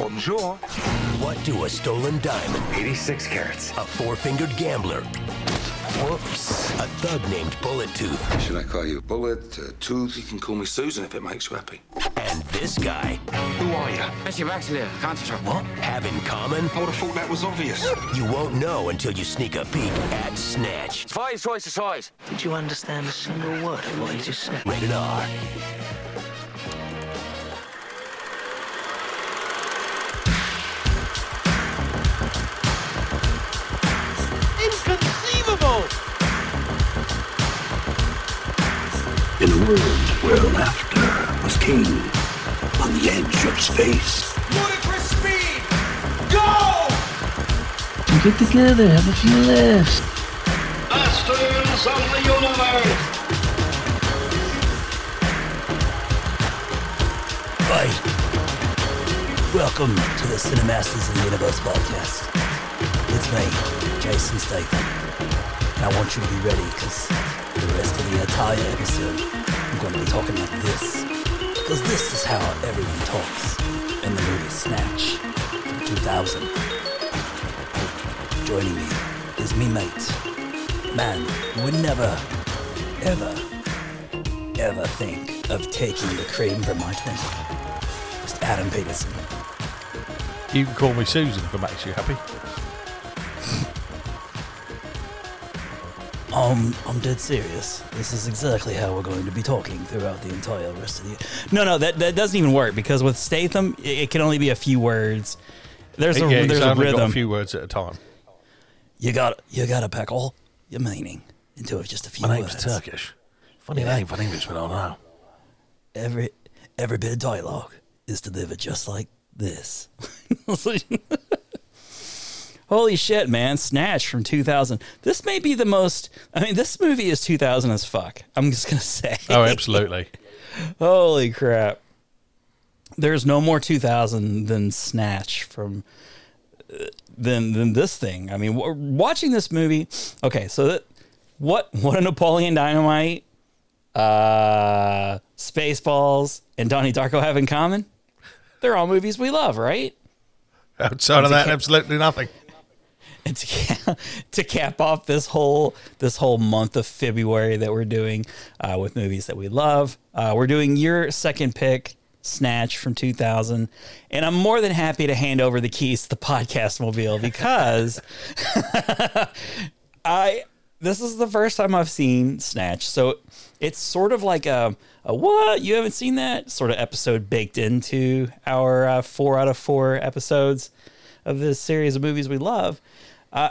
Bonjour. What do a stolen diamond, 86 carats. a four-fingered gambler, Whoops. a thug named Bullet Tooth, Should I call you Bullet, uh, Tooth? You can call me Susan if it makes you happy. and this guy Who are you? Monsieur Baxter, Concentrate. What? have in common? I would have thought that was obvious. You won't know until you sneak a peek at Snatch. Five choice of size. Did you understand a single word of what he just said? Rated R. world where laughter was king, on the edge of space, Ludicrous speed! Go! Get together, have a few laughs. masters of the universe. Right. Welcome to the Cinemasters of the Universe podcast. It's me, Jason Statham. And I want you to be ready because the rest of the entire episode, I'm going to be talking like this. Because this is how everyone talks in the movie Snatch from 2000. Hey, joining me is me mate. Man, you would never, ever, ever think of taking the cream from my Twinkie. Mr. Adam Peterson. You can call me Susan if it makes you happy. Um, I'm dead serious. This is exactly how we're going to be talking throughout the entire rest of the. Year. No, no, that that doesn't even work because with Statham, it, it can only be a few words. There's a yeah, there's he's a only got rhythm. a few words at a time. You got you got to pack all your meaning into just a few words. Turkish. Funny Yeah. name for an Englishman, I know. Every every bit of dialogue is delivered just like this. Holy shit, man! Snatch from 2000. This may be the most. I mean, this movie is 2000 as fuck. I'm just gonna say. Oh, absolutely. Holy crap. There's no more 2000 than Snatch from uh, than than this thing. I mean, w- watching this movie. Okay, so that what what a Napoleon Dynamite, uh, Spaceballs, and Donnie Darko have in common? They're all movies we love, right? Outside of that, ca- absolutely nothing. And to cap, to cap off this whole this whole month of February that we're doing uh, with movies that we love, uh, we're doing your second pick, Snatch from 2000, and I'm more than happy to hand over the keys to the podcast mobile because I this is the first time I've seen Snatch, so it's sort of like a, a what? You haven't seen that? Sort of episode baked into our uh, four out of four episodes of this series of movies we love. Uh,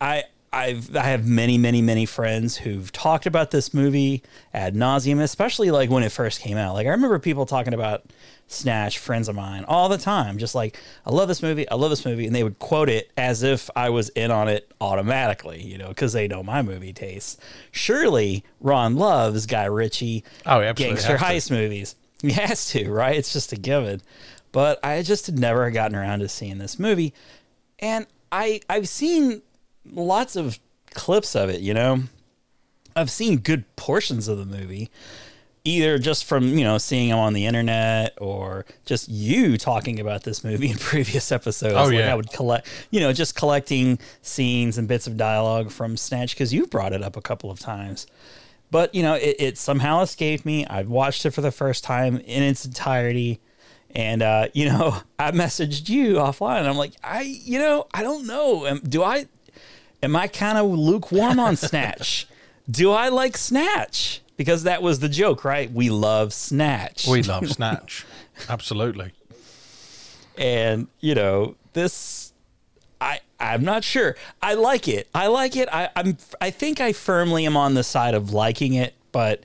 I I've I have many many many friends who've talked about this movie ad nauseum, especially like when it first came out. Like I remember people talking about Snatch, friends of mine, all the time, just like I love this movie, I love this movie, and they would quote it as if I was in on it automatically, you know, because they know my movie tastes. Surely Ron loves Guy Ritchie, Oh, gangster heist movies. He has to, right? It's just a given. But I just had never gotten around to seeing this movie, and I I've seen lots of clips of it. You know, I've seen good portions of the movie, either just from you know seeing them on the internet or just you talking about this movie in previous episodes. Oh, Like, yeah. I would collect, you know, just collecting scenes and bits of dialogue from Snatch because you've brought it up a couple of times. But you know, it, it somehow escaped me. I've watched it for the first time in its entirety. And uh, you know, I messaged you offline. And I'm like, I, you know, I don't know. Am, do I, am I kind of lukewarm on Snatch? do I like Snatch? Because that was the joke, right? We love Snatch. We love Snatch. absolutely. and you know this i i'm not sure i like it i like it I, i'm i think i firmly am on the side of liking it but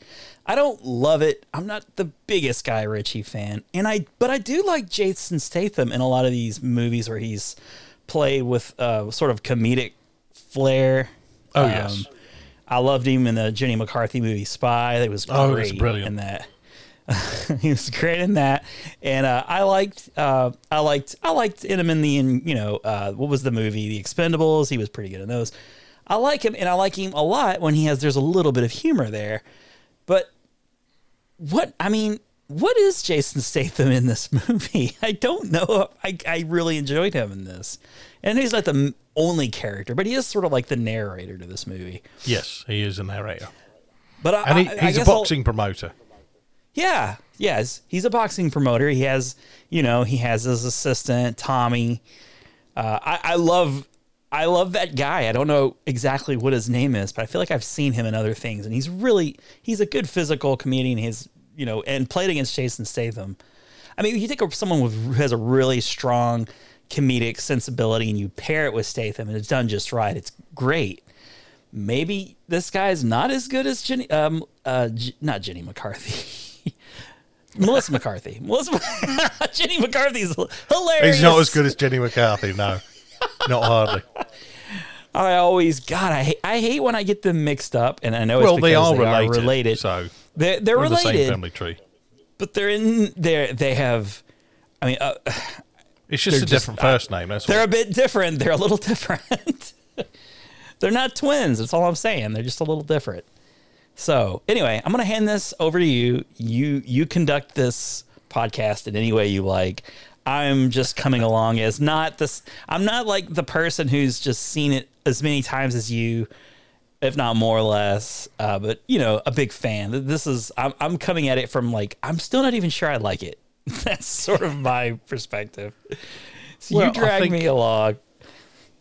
i don't love it i'm not the biggest guy ritchie fan and i but i do like jason statham in a lot of these movies where he's played with uh sort of comedic flair Oh, Um, yes. i loved him in the jenny mccarthy movie spy that was great Oh, it was brilliant. in that he was great in that, and uh, I liked, uh, I liked, I liked him in the, in, you know, uh, what was the movie, The Expendables? He was pretty good in those. I like him, and I like him a lot when he has. There's a little bit of humor there, but what I mean, what is Jason Statham in this movie? I don't know. I, I really enjoyed him in this. And he's not the only character, but he is sort of like the narrator to this movie. Yes, he is a narrator, But I, and he, I- I he's a guess I'll- boxing promoter. Yeah, yes, he's a boxing promoter. He has, you know, he has his assistant Tommy. Uh, I, I love, I love that guy. I don't know exactly what his name is, but I feel like I've seen him in other things, and he's really, he's a good physical comedian. He's, you know, and played against Jason Statham. I mean, you take a- someone with who has a really strong comedic sensibility, and you pair it with Statham, and it's done just right. It's great. Maybe this guy's not as good as Jenny, um, uh, J- not Jenny McCarthy. Melissa McCarthy. Melissa, Jenny McCarthy's hilarious. He's not as good as Jenny McCarthy. No, not hardly. I always, God, I hate, I hate when I get them mixed up, and I know Well, it's they are they related. are related. So They're, they're the related, same family tree. but they're in there. They have, I mean, uh, It's just a just- different first name. That's they're all. a bit different. They're a little different. they're not twins. That's all I'm saying. They're just a little different. So anyway, I'm gonna hand this over to you. You you conduct this podcast in any way you like. I'm just coming along as not this. I'm not like the person who's just seen it as many times as you, if not more or less. Uh, but you know, a big fan. This is. I'm, I'm coming at it from like I'm still not even sure I like it. That's sort of my perspective. So Well, you drag think- me along.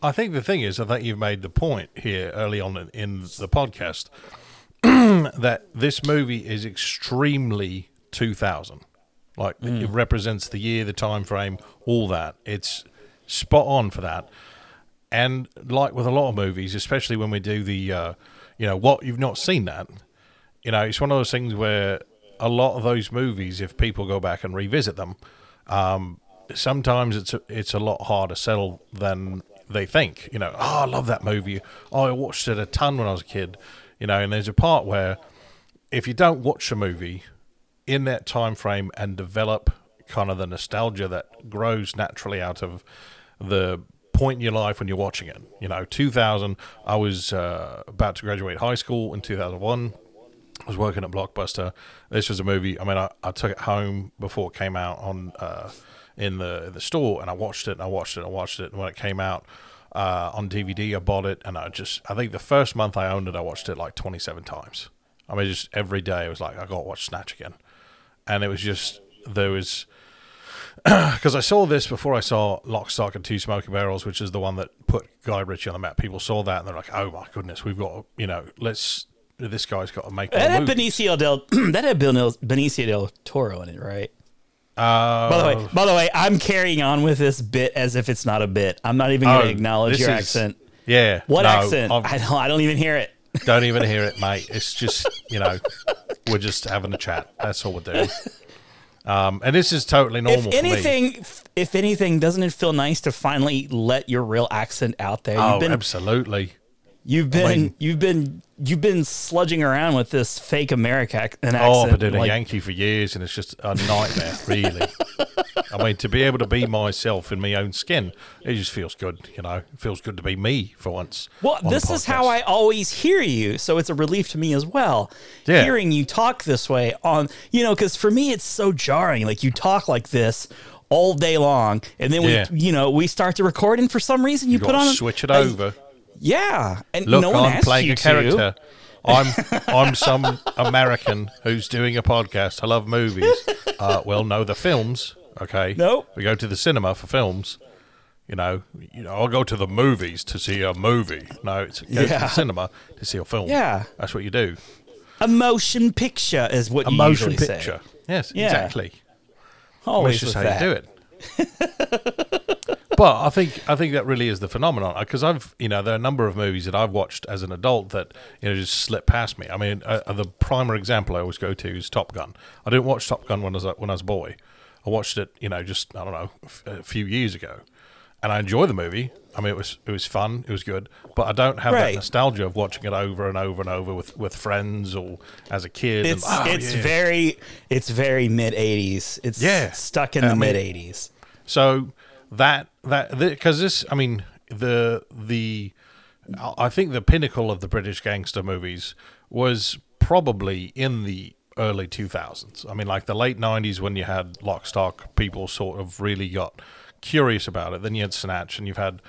I think the thing is, I think you've made the point here early on in, in the podcast that this movie is extremely 2000. Like it represents the year, the time frame, all that. It's spot on for that. And like with a lot of movies, especially when we do the, uh, you know, what you've not seen that, you know, it's one of those things where a lot of those movies, if people go back and revisit them, um, sometimes it's a, it's a lot harder to settle than they think. You know, oh, I love that movie. Oh, I watched it a ton when I was a kid. You know, and there's a part where if you don't watch a movie in that time frame and develop kind of the nostalgia that grows naturally out of the point in your life when you're watching it. You know, 2000, I was uh, about to graduate high school in 2001. I was working at Blockbuster. This was a movie. I mean, I, I took it home before it came out on uh, in the the store, and I watched it. and I watched it. and I watched it. And when it came out uh, on DVD, I bought it, and I just I think the first month I owned it, I watched it like 27 times. I mean, just every day it was like I got to watch Snatch again, and it was just there was because I saw this before I saw Lock, Stock, and Two Smoking Barrels, which is the one that put Guy Ritchie on the map. People saw that and they're like, "Oh my goodness, we've got you know, let's this guy's got to make That had movies." Benicio del that had Bill- Benicio del Toro in it, right? Uh, By the way, by the way, I'm carrying on with this bit as if it's not a bit. I'm not even going oh, to acknowledge your is- accent. Yeah, What no, accent? I've- I don't. I don't even hear it. Don't even hear it, mate. It's just you know, we're just having a chat. That's all we're doing. Um, and this is totally normal. If anything, if anything, doesn't it feel nice to finally let your real accent out there? oh, You've been, absolutely. You've been, mean- you've been, you've been sludging around with this fake America ac- an Oh. I've been doing like- a Yankee for years, and it's just a nightmare, really. I mean, to be able to be myself in my own skin, it just feels good. You know, it feels good to be me for once. Well, on this is how. I always hear you, so it's a relief to me as well. Yeah. Hearing you talk this way on, you know, because for me it's so jarring. Like you talk like this all day long, and then we, Yeah. you know, we start to record, and for some reason you, You put on switch it a- over. Yeah, and Look, no one I'm playing you a character. To. I'm I'm some American who's doing a podcast. I love movies. Uh, well, no, the films. Okay. Nope. We go to the cinema for films. You know, you know, I'll go to the movies to see a movie. No, it's go to the cinema to see a film. Yeah. that's what you do. A motion picture is what A you motion usually picture. say. Yes, Yeah. exactly. Always just how that. you do it. but I think I think that really is the phenomenon because I've you know there are a number of movies that I've watched as an adult that you know just slip past me. I mean, uh, uh, the primer example I always go to is Top Gun. I didn't watch Top Gun when I was a, when I was a boy. I watched it, you know, just I don't know, f- a few years ago, and I enjoy the movie. I mean, it was it was fun, it was good, but I don't have Right. that nostalgia of watching it over and over and over with, with friends or as a kid. It's and, "Oh, it's yeah." very it's very mid '80s. It's Yeah. stuck in I the mid '80s. So that that because this, I mean, the the I think the pinnacle of the British gangster movies was probably in the early 2000s. I mean, like the late 90s when you had Lock Stock, people sort of really got curious about it. Then you had Snatch, and you've had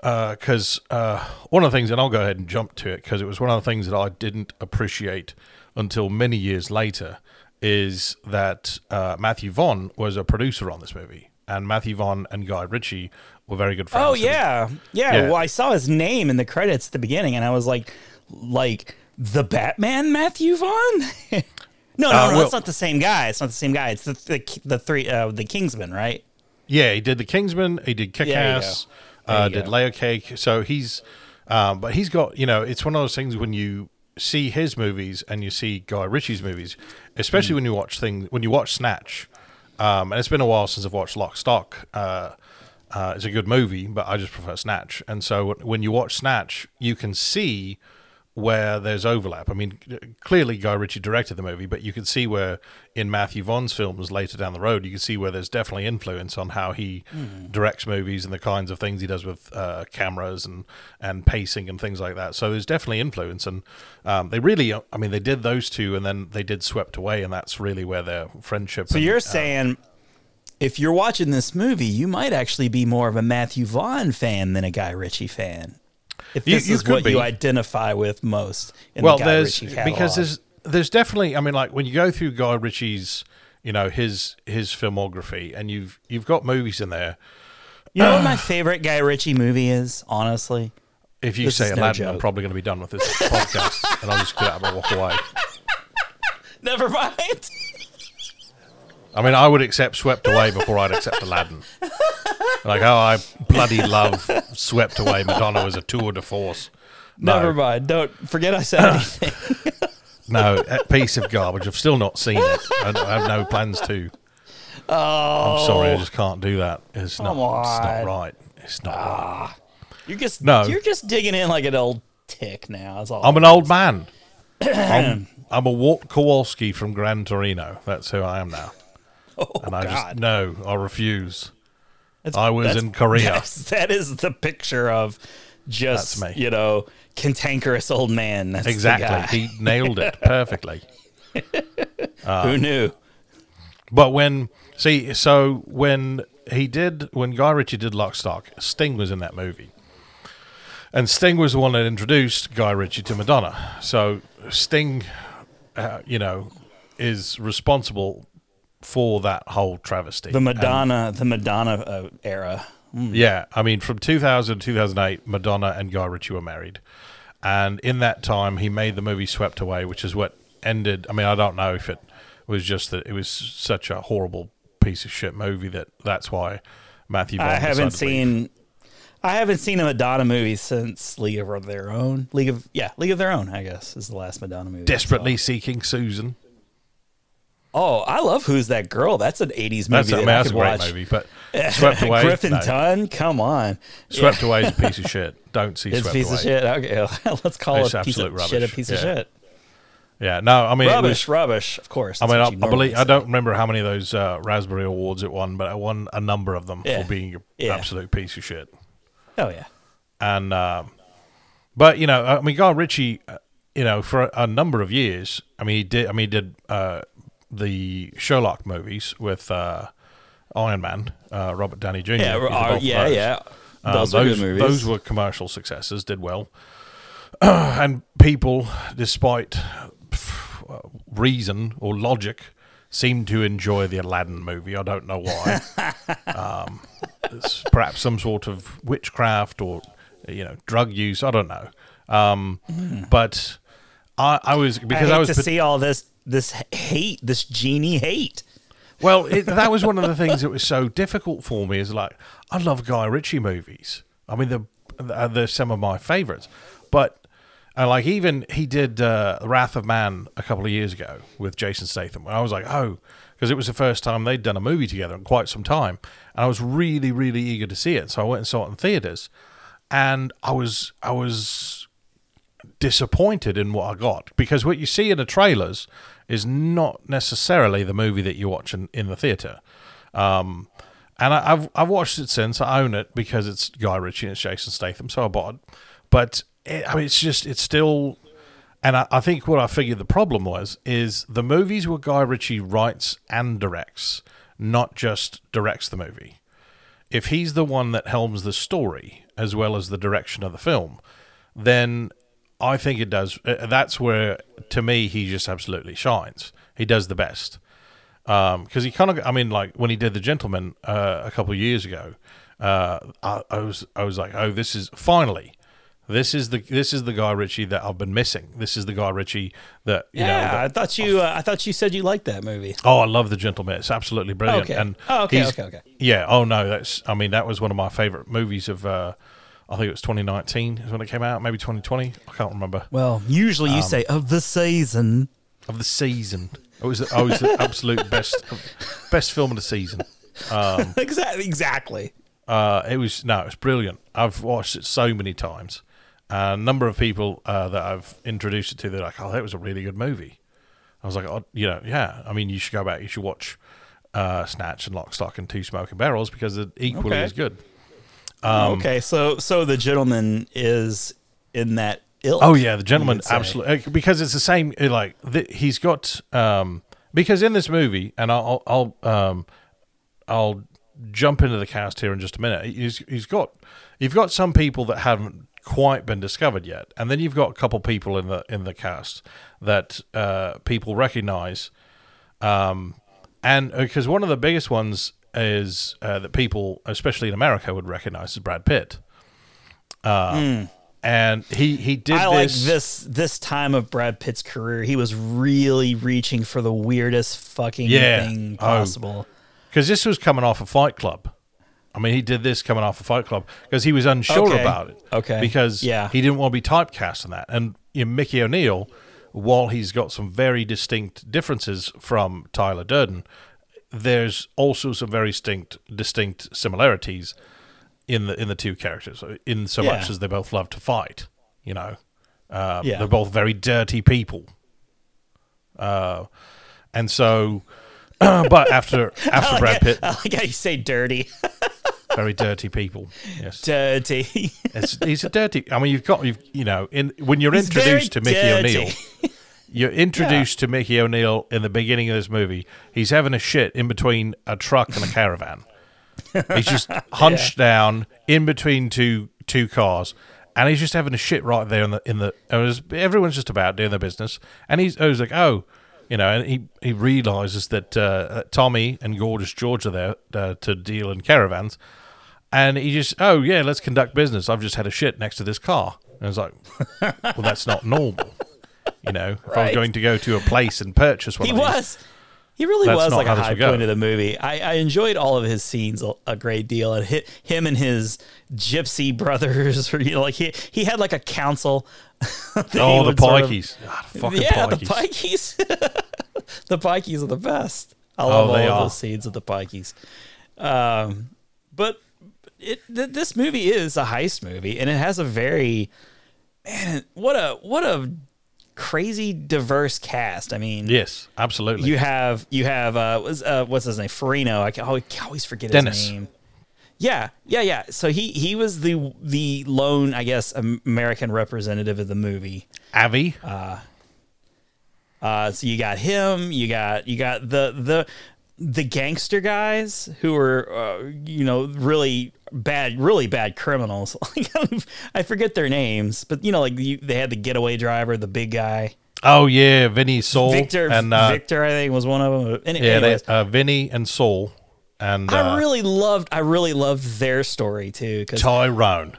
because uh, one of the things, and I'll go ahead and jump to it because it was one of the things that I didn't appreciate until many years later is that uh, Matthew Vaughn was a producer on this movie, and Matthew Vaughn and Guy Ritchie were very good friends. Oh yeah. yeah, Yeah. Well, I saw his name in the credits at the beginning, and I was like, like the Batman Matthew Vaughn. no, no, Uh, no, well- it's not the same guy. It's not the same guy. It's the the, the three uh, the Kingsman, right? Yeah, he did the Kingsman. He did Kick you Ass. Uh, did go. Layer Cake. So he's, um, but he's got you know, it's one of those things when you see his movies and you see Guy Ritchie's movies, especially Hmm. when you watch things when you watch Snatch. Um, and it's been a while since I've watched Lock Stock. Uh, uh, it's a good movie, but I just prefer Snatch. And so when you watch Snatch, you can see where there's overlap. I mean, clearly Guy Ritchie directed the movie, but you can see where in Matthew Vaughn's films later down the road, you can see where there's definitely influence on how he directs movies and the kinds of things he does with uh, cameras and and pacing and things like that. So there's definitely influence, and um, they really, I mean, they did those two, and then they did Swept Away, and that's really where their friendship. So and, you're uh, saying if you're watching this movie, you might actually be more of a Matthew Vaughn fan than a Guy Ritchie fan. If this you is could what you identify with most in well, the there's because there's there's definitely. I mean, like when you go through Guy Ritchie's, you know, his his filmography, and you've you've got movies in there. you know what my favorite Guy Ritchie movie is, honestly? If you This say is no Aladdin, I'm probably going to be done with this podcast, and I'll just get up and walk away. Never mind. I mean, I would accept Swept Away before I'd accept Aladdin. Like, oh, I bloody love Swept Away. Madonna was a tour de force. No, Never mind. Don't forget I said anything. no, that piece of garbage. I've still not seen it. I, I have no plans to. Oh, I'm sorry, I just can't do that. It's not. Come It's not right. It's not right. Ah. You're just No. you're just digging in like an old tick now. That's all. I'm an old man. I'm, I'm a Walt Kowalski from Gran Torino. That's who I am now. oh, And I God. just no, I refuse. That's- I was in Korea. that's- that is the picture of just me. you know cantankerous old man. That's. Exactly. He nailed it perfectly. Who knew? But when see, so when he did, when Guy Ritchie did Lock Stock, Sting was in that movie, and Sting was the one that introduced Guy Ritchie to Madonna. So Sting, uh, you know, is responsible for that whole travesty. The And- Madonna, the Madonna uh, era. Yeah, I mean, from 2000 to 2008, Madonna and Guy Ritchie were married, and in that time, he made the movie Swept Away, which is what ended. I mean, I don't know if it was just that it was such a horrible piece of shit movie that that's why Matthew. Vaughn I haven't decided to leave. seen. I haven't seen a Madonna movie since League of Their Own. League of yeah, League of Their Own. I guess is the last Madonna movie. Desperately Seeking Susan. Oh, I love Who's That Girl? That's an '80s movie That's, I that mean, I that's a great watch. movie, but Swept Away. Griffin no. Dunn, come on. Swept Away is a piece of shit. Don't see It's a Swept piece Away. of shit. Okay, let's call It's it a piece of shit. A rubbish. piece of Yeah. shit. Yeah, no, I mean, it was- Rubbish, rubbish. Of course. I mean, I, That's what you I believe normally I don't remember how many of those uh, Raspberry Awards it won, but it won a number of them Yeah. for being an Yeah. absolute piece of shit. Oh yeah. And um, but you know, I mean, Guy Ritchie, uh, you know, for a, a number of years, I mean, he did. I mean, he did uh, the Sherlock movies with uh, Iron Man, uh, Robert Downey Jr. Yeah, uh, of yeah, those. yeah. Um, Those are those, good movies. those were commercial successes, did well. and people, despite reason or logic, seem to enjoy the Aladdin movie. I don't know why. um, perhaps some sort of witchcraft or you know drug use. I don't know. Um, But I, I was because. I I, was to see all this this hate, this genie hate. well, it, that was one of the things that was so difficult for me. Is like I love Guy Ritchie movies. I mean, they're, they're they're some of my favorites. But uh, like even he did uh, Wrath of Man a couple of years ago with Jason Statham. I was like, oh, because it was the first time they'd done a movie together in quite some time, and I was really really eager to see it. So I went and saw it in theaters, and I was I was disappointed in what I got because what you see in the trailers is not necessarily the movie that you watch in, in the theater. Um, and I, I've I've watched it since. I own it because it's Guy Ritchie and it's Jason Statham, so I bought. it. But it, I mean, it's just it's still, And I, I think what I figured the problem was is the movies where Guy Ritchie writes and directs, not just directs the movie. If he's the one that helms the story as well as the direction of the film, then I think it does. uh, That's where, to me, he just absolutely shines. He does the best because he kind of. I mean, like when he did The Gentleman uh, a couple of years ago, uh, I, I was I was like, oh, this is finally. This is the this is the Guy Ritchie that I've been missing. This is the Guy Ritchie that you know. Yeah, that- I thought you. Uh, I thought you said you liked that movie. Oh, I love the gentleman. It's absolutely brilliant. Okay. And Oh, okay, okay, okay. Yeah. Oh no, that's. I mean, that was one of my favorite movies of. Uh, I think it was 2019 is when it came out. Maybe 2020. I can't remember. Well, usually Um, you say of the season. Of the season, it was. I was the absolute best. Best film of the season. exactly. Exactly. Uh, it was no, it was brilliant. I've watched it so many times. Uh, a number of people uh, that I've introduced it to, they're like, "Oh, that was a really good movie." I was like, oh, "You know, yeah. I mean, you should go back. You should watch uh, Snatch and Lock, Stock, and Two Smoking Barrels because they're equally Okay. as good." Um, okay, so so the gentleman is in that ilk. Oh yeah, the gentleman absolutely because it's the same. uh, Like th- he's got um, because in this movie, and I'll I'll um, I'll jump into the cast here in just a minute. He's he's got you've got some people that haven't quite been discovered yet, and then you've got a couple people in the in the cast that uh, people recognize. Um, and because one of the biggest ones is uh, that people, especially in America, would recognize as Brad Pitt. Uh, And he he did. I like this. this this time of Brad Pitt's career. He was really reaching for the weirdest fucking Yeah. thing Oh. possible. because this was coming off a Fight Club. I mean, he did this coming off a Fight Club because he was unsure Okay. about it. Okay. Because Yeah. he didn't want to be typecast in that. And you know, Mickey O'Neill, while he's got some very distinct differences from Tyler Durden, there's also some very distinct distinct similarities in the in the two characters. In so much as they both love to fight, you know, uh, Yeah. they're both very dirty people. Uh, and so, but after after Brad Pitt, I like how you say dirty. very dirty people. Yes, dirty. it's, he's a dirty. I mean, you've got you've you know in when you're He's introduced to Mickey. O'Neill, you're introduced to Mickey O'Neill in the beginning of this movie. He's having a shit in between a truck and a caravan. He's just hunched down in between two two cars, and he's just having a shit right there in the in the. was- everyone's just about doing their business, and he's I was like, oh, you know, and he he realizes that uh, Tommy and Gorgeous George are there uh, to deal in caravans, and he just, oh yeah, let's conduct business. I've just had a shit next to this car, and I was like, well, that's not normal. You know, if I was going to go to a place and purchase one he of these, was. He really was like a high point of the movie. I, I enjoyed all of his scenes a, a great deal, and hit him and his gypsy brothers, or you know, like he he had like a council. oh, the would sort of- pikeys, Ah, the fucking yeah, the pikeys. pikeys. the pikeys are the best. I love Oh, all are. those scenes of the pikeys. Um, but it th- this movie is a heist movie, and it has a very man. What a what a crazy diverse cast. I mean, Yes, absolutely. you have you have uh, was, uh what's his name Farina. I can always, always forget Dennis. his name. Yeah, yeah, yeah. So he he was the the lone, I guess, American representative of the movie. Avi. Uh, uh, so you got him. You got you got the the the gangster guys who were uh, you know really bad, really bad criminals. Like, I forget their names, but you know, like you, they had the getaway driver, the big guy, oh yeah, Vinny Sol Victor. and uh, Victor, I think, was one of them. Any, yeah, they, uh, Vinny and Sol and uh, I really loved. I really loved their story too because Tyrone.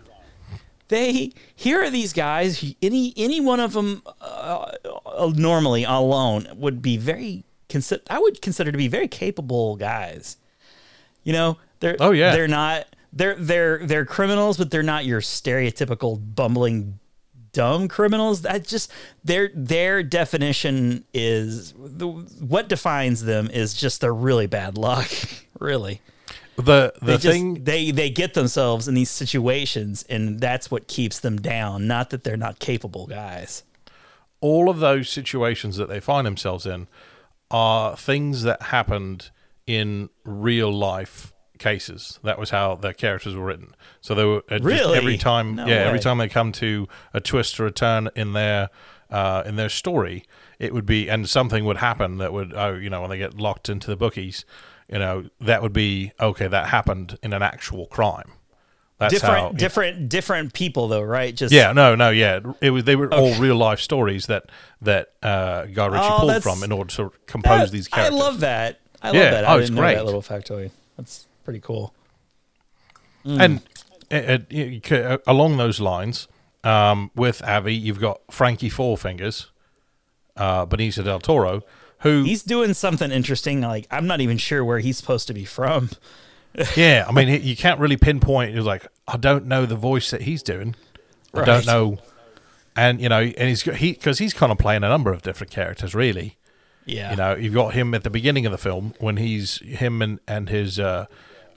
they here are these guys. Any any one of them uh, uh, normally alone would be very consider. I would consider to be very capable guys. You know, they're Oh, yeah. they're not they're they're they're criminals, but they're not your stereotypical bumbling dumb criminals. That just their their definition is the, what defines them is just their really bad luck. Really The the they just, thing they they get themselves in these situations and that's what keeps them down not that they're not capable guys all of those situations that they find themselves in are things that happened in real life cases. That was how their characters were written. So they were uh, Really? every time, No yeah, every time they come to a twist or a turn in their uh, in their story, it would be, and something would happen that would, oh, you know, when they get locked into the bookies, you know, that would be okay. That happened in an actual crime. That's different, how, different, different people though, right? Just Yeah, no, no, yeah. It was they were all real life stories that that uh, Guy Ritchie Oh, pulled from in order to compose That- these characters. I love that. I Yeah, love that. oh, I it's didn't know great. that little factoid. That's pretty cool. And uh, uh, you uh, along those lines, um, with Avi, you've got Frankie Four Fingers, uh, Benicio del Toro, who He's doing something interesting. Like I'm not even sure where he's supposed to be from. Yeah, I mean, you can't really pinpoint. It's like I don't know the voice that he's doing. I don't know, and you know, and he's got- he because he's kind of playing a number of different characters. Really, Yeah. you know, you've got him at the beginning of the film when he's him and and his uh,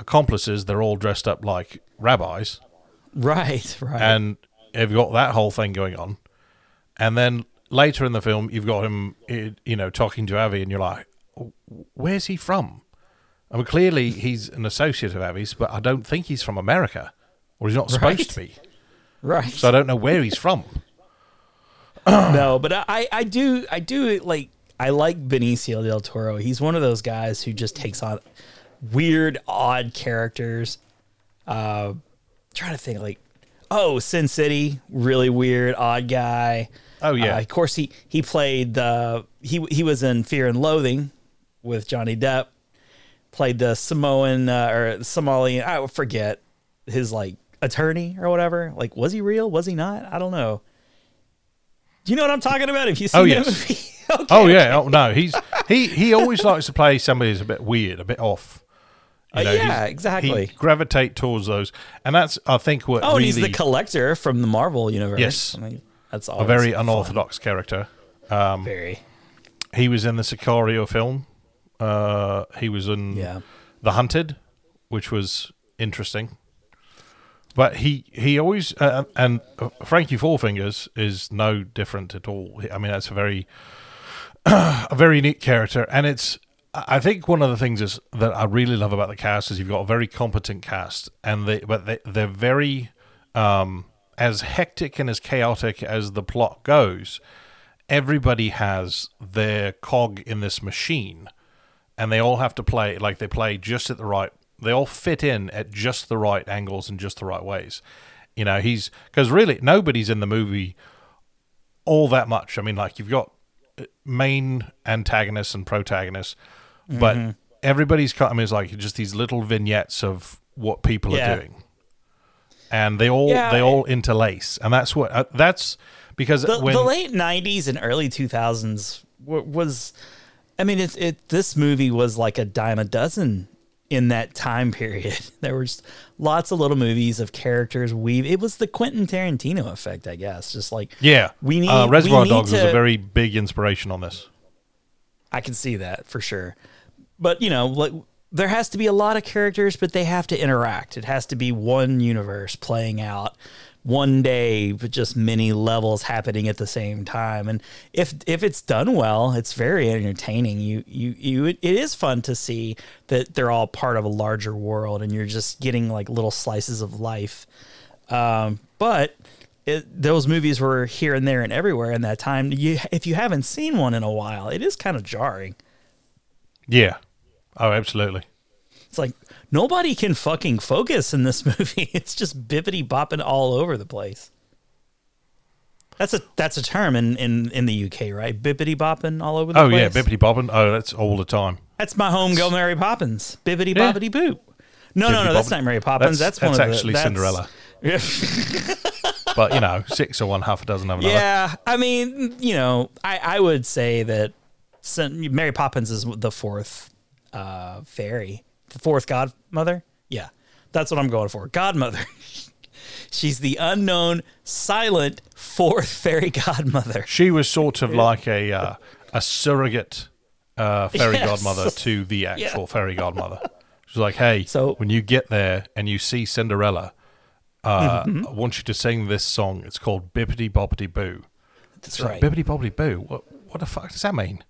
accomplices. They're all dressed up like rabbis, Right. Right. and you've got that whole thing going on. And then later in the film, you've got him, you know, talking to Avi, and you're like, where's he from? I mean, clearly he's an associate of Avi's, but I don't think he's from America, or he's not supposed Right. to be. right. So I don't know where he's from. no, but I, I do, I do like, I like Benicio del Toro. He's one of those guys who just takes on weird, odd characters. Uh, trying to think like, oh, Sin City, really weird, odd guy. Oh, yeah. Uh, of course he he played the he he was in Fear and Loathing with Johnny Depp. Played the Samoan uh, or Somalian, I forget his like attorney or whatever. Like, was he real? Was he not? I don't know. Do you know what I'm talking about? Have you seen Oh, yes. movie? Okay. Oh yeah, oh no, he's he he always likes to play somebody who's a bit weird, a bit off. Uh, yeah, exactly. He gravitate towards those, and that's I think what Oh, and really he's the collector from the Marvel universe. Yes. I mean, that's a always very fun. unorthodox character. Very. He was in the Sicario film. Uh, he was in Yeah. The Hunted, which was interesting. But he he always uh, and uh, Frankie Four Fingers is no different at all. I mean, that's a very a very neat character, and it's. I think one of the things is that I really love about the cast is you've got a very competent cast, and they but they they're very um, as hectic and as chaotic as the plot goes. Everybody has their cog in this machine, and they all have to play like they play just at the right. They all fit in at just the right angles and just the right ways. You know, he's because really nobody's in the movie all that much. I mean, like you've got uh, main antagonists and protagonists, but Mm-hmm. everybody's kind. I mean, it's like just these little vignettes of what people Yeah. are doing, and they all Yeah, they all interlace, and that's what uh, that's because the, when the late '90s and early 2000s w- was, I mean, it's it. This movie was like a dime a dozen in that time period. There was lots of little movies of characters weave. It was the Quentin Tarantino effect, I guess. Just like yeah, we need uh, Reservoir we need Dogs was a very big inspiration on this. I can see that for sure. But you know, like there has to be a lot of characters, but they have to interact. It has to be one universe playing out one day, but just many levels happening at the same time. And if if it's done well, it's very entertaining. You you you it is fun to see that they're all part of a larger world, and you're just getting like little slices of life. Um, but it, those movies were here and there and everywhere in that time. You, if you haven't seen one in a while, it is kind of jarring. Yeah, oh, absolutely. It's like nobody can fucking focus in this movie. It's just bippity bopping all over the place. That's a that's a term in, in, in the UK, right? Bippity bopping all over the Oh place. yeah, bippity bopping. Oh, that's all the time. That's my home homegirl Mary Poppins. Bippity Yeah. boppity boop. No, no, no, that's not Mary Poppins. That's- That's, one that's of the, actually that's- Cinderella. But you know, six or one, half a dozen of another. Yeah, I mean, you know, I, I would say that Mary Poppins is the fourth uh, fairy, the fourth godmother. Yeah, that's what I'm going for. Godmother. She's the unknown, silent fourth fairy godmother. She was sort of like a uh, a surrogate uh, fairy Yes. godmother to the actual fairy godmother. She's like, hey, So- when you get there and you see Cinderella, uh, Mm-hmm. I want you to sing this song. It's called Bippity Boppity Boo. That's She's right. like, Bippity Boppity Boo. What what the fuck does that mean?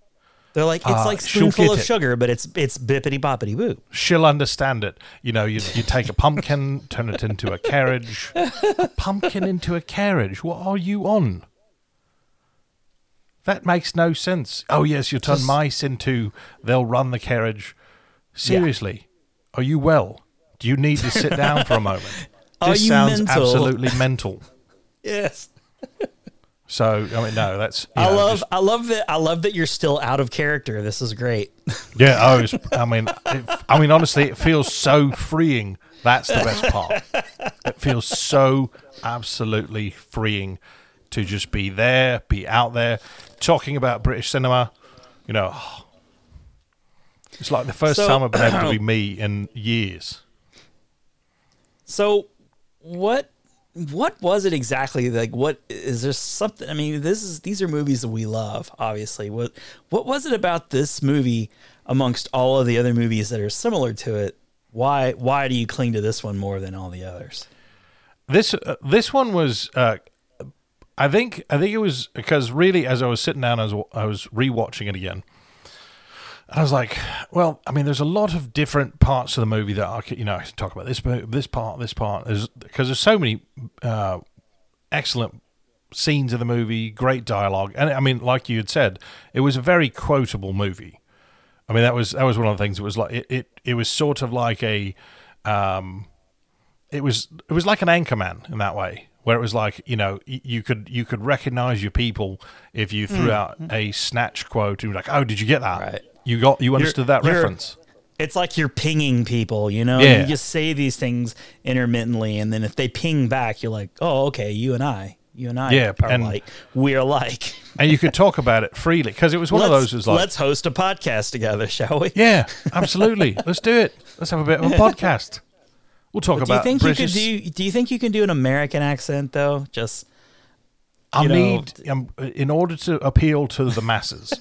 They're like it's Uh, like spoonful of it. sugar, but it's it's bippity boppity boo. She'll understand it. You know, you you take a pumpkin, turn it into a carriage. A pumpkin into a carriage. What are you on? That makes no sense. Oh yes, you'll turn mice into they'll run the carriage. Seriously, are you well? Do you need to sit down for a moment? This you sounds mental? absolutely mental. Yes. So I mean, no, that's I know, love just- I love that I love that you're still out of character. This is great. yeah. Oh, I was. I mean, it, I mean, honestly, it feels so freeing. That's the best part. It feels so absolutely freeing to just be there, be out there, talking about British cinema. You know, it's like the first So- time I've been able to be me in years. So what what was it exactly like what is there something I mean this is these are movies that we love obviously. What what was it about this movie amongst all of the other movies that are similar to it? Why why do you cling to this one more than all the others? This uh, this one was. Uh, I think I think it was because really, as I was sitting down, I was I was rewatching it again. And I was like, well, I mean, there's a lot of different parts of the movie that I could, you know, I can talk about this this part, this part, because there's so many uh, excellent scenes of the movie, great dialogue, and I mean, like you had said, it was a very quotable movie. I mean, that was that was one of the things. It was like it it, it was sort of like a, um, it was it was like an anchorman in that way, where it was like you know you could you could recognize your people if you threw out a snatch quote and like, oh, did you get that? Right. You got you understood that you're- reference. It's like you're pinging people, you know? Yeah. You just say these things intermittently and then if they ping back, you're like, "Oh, okay, you and I, you and I Yeah, are and- like we're like." and you could talk about it freely because it was one of let's, those. Was like, let's host a podcast together, shall we? yeah, absolutely, let's do it. Let's have a bit of a podcast. We'll talk about it. Do you think British, you could do? Do you think you can do an American accent though? Just I know, need um, in order to appeal to the masses.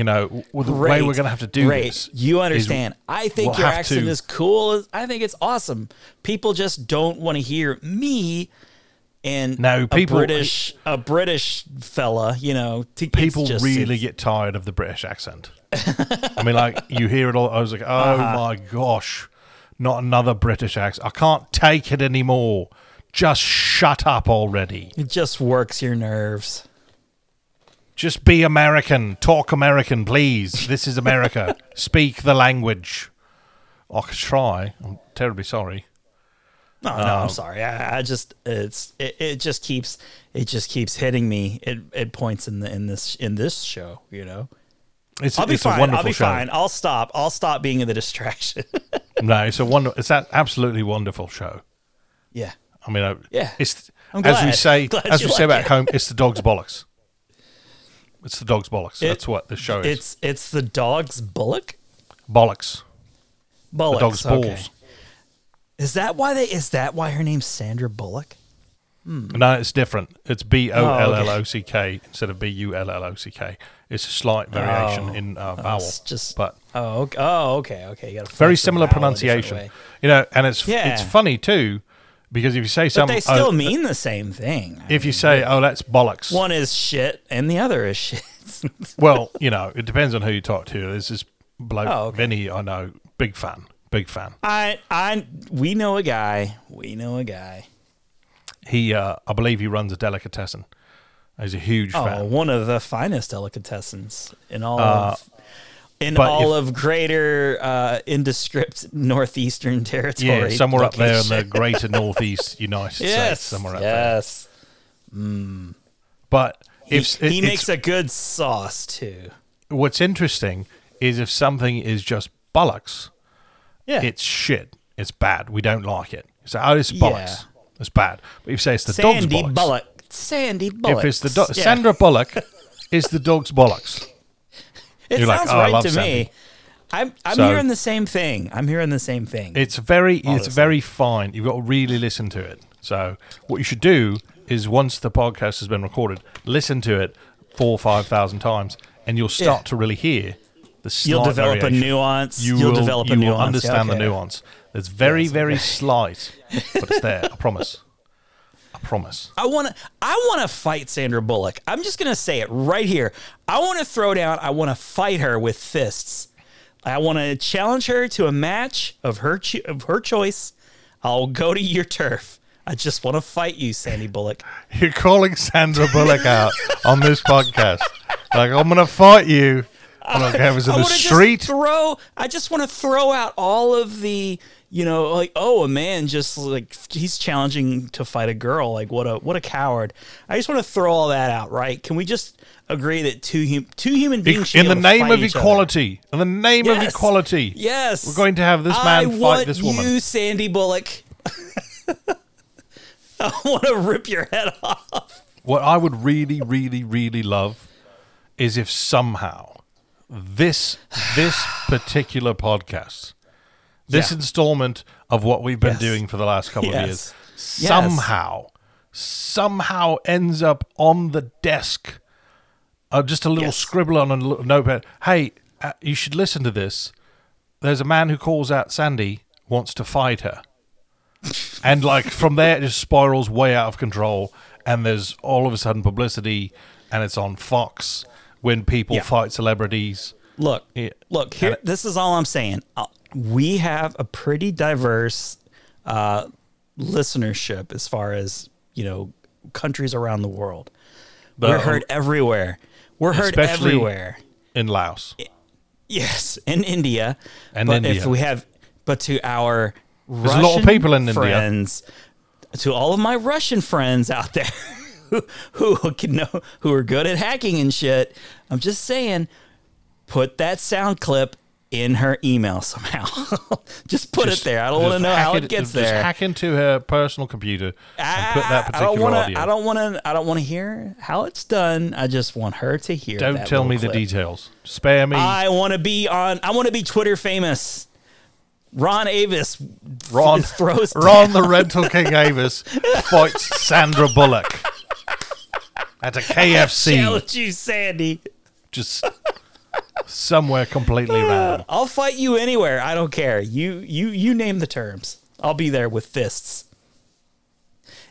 You know, w- the way we're going to have to do great. this. You understand? I think we'll your accent to- is cool. I think it's awesome. People just don't want to hear me and No, people- a British a British fella. You know, it's People just- really get tired of the British accent. I mean, like you hear it all. I was like, oh Uh-huh. my gosh, not another British accent. I can't take it anymore. Just shut up already. It just works your nerves. Just be American. Talk American, please. This is America. Speak the language. I could try. I'm terribly sorry. No, no, I'm um, sorry. I, I just it's it, it just keeps it just keeps hitting me. It it points in the in this in this show. You know. It's, I'll be it's a fine. I'll be show. fine. I'll stop. I'll stop being the distraction. No, it's a wonder. It's an absolutely wonderful show. yeah. I mean, I, Yeah. It's I'm as we say, as we say like back it. home. It's the dog's bollocks. It's the dog's bollocks. It- That's what the show is. It's it's the dog's bullock. bollocks. Bollocks. The dog's okay. balls. Is that why they? Is that why her name's Sandra Bullock? No, it's different. It's B O L L O C K instead of B U L L O C K. It's a slight variation Oh. in uh, Oh, vowel, it's just but oh okay. oh okay okay. You got very similar pronunciation. You know, and it's Yeah. it's funny too because if you say But something, they still oh, mean the same thing. I if you mean, say, "Oh, that's bollocks," one is shit and the other is shit. well, you know, it depends on who you talk to. There's this bloke, Oh, okay. Vinny, I know, big fan, big fan. I I we know a guy. We know a guy. He, uh, I believe, he runs a delicatessen. He's a huge Oh, fan. one of the finest delicatessens in all Uh, of in but all if- of greater uh, indescript northeastern territory. Yeah, somewhere up there in the greater northeast United States, somewhere up there. yes. But He, if he makes a good sauce too. what's interesting is if something is just bollocks, Yeah, it's shit. It's bad. We don't like it. So oh, it's Yeah. bollocks. It's bad. But if you say it's the Sandy dog's bollocks, Bullock. Sandy Bullock. if it's the do- Yeah. Sandra Bullock is the dog's bollocks. It you're like, sounds "Oh, I right to Sandy." me. I'm I'm So- hearing the same thing. I'm hearing the same thing. It's very, it's Honestly. very fine. You've got to really listen to it. So what you should do is once the podcast has been recorded, listen to it four or five thousand times, and you'll start Yeah. to really hear the slight You'll develop a variation. nuance. You You'll will, develop a you will nuance. understand Okay. the nuance. It's very, very slight, but it's there. I promise. I promise. I want to I want to fight Sandra Bullock. I'm just going to say it right here. I want to throw down. I want to fight her with fists. I want to challenge her to a match of her cho- of her choice. I'll go to your turf. I just want to fight you, Sandy Bullock. You're calling Sandra Bullock out on this podcast. Like, I'm going to fight you. I if it's in I the street. throw. I just want to throw out all of the, you know, like oh, a man just like he's challenging to fight a girl. Like what a what a coward. I just want to throw all that out. Right? Can we just agree that two hum- two human beings should in the name of each other? equality. In the name of equality. Yes, We're going to have this I man fight want this woman. You, Sandy Bullock. I want to rip your head off. What I would really, really, really love is if somehow this this particular podcast, this Yeah. installment of what we've been Yes. doing for the last couple of Yes. years, Yes. somehow, somehow ends up on the desk. Uh, just a little scribble on a little notepad. Hey, uh, you should listen to this. There's a man who calls out Sandy wants to fight her and like from there it just spirals way out of control and there's all of a sudden publicity and it's on fox when people Yeah. fight celebrities Look, Yeah. look here. This is all I'm saying. We have a pretty diverse uh, listenership as far as you know countries around the world. We're heard everywhere. We're heard everywhere. in laos Yes, in India. And but India. if we have, but to our There's a lot of people in India. friends, to all of my Russian friends out there who, who can know who are good at hacking and shit, I'm just saying, put that sound clip in her email somehow. just put Just- it there. I don't want to know how it gets just there. hack into her personal computer and put that I- I don't particular wanna, audio I don't want to. I don't want to hear how it's done. I just want her to hear. Don't tell me the details spare me I want to be on. I want to be Twitter famous. Ron Avis ron throws ron the rental king avis fights sandra bullock at a kfc challenge you, Sandy. just somewhere completely uh, random I'll fight you anywhere. I don't care. You you you name the terms. I'll be there with fists.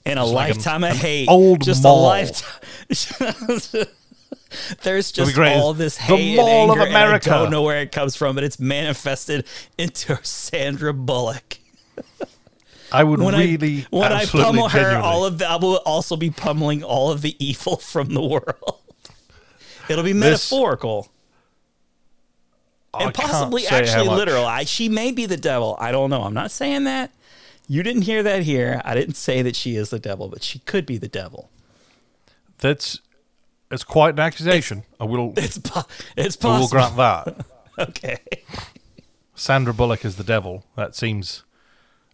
And a like an- lifetime of an hate. old just mall. a lifetime. There's just all this The hate Mall of and anger, and I don't know where it comes from, but it's manifested into Sandra Bullock. I would when really I when I pummel her, genuinely- all of the, I will also be pummeling all of the evil from the world. It'll be This- metaphorical I and possibly actually literal. I, she may be the devil. I don't know. I'm not saying that. You didn't hear that here. I didn't say that she is the devil, but she could be the devil. That's it's quite an accusation. I will It's po- it's I will grant that. Okay. Sandra Bullock is the devil. That seems,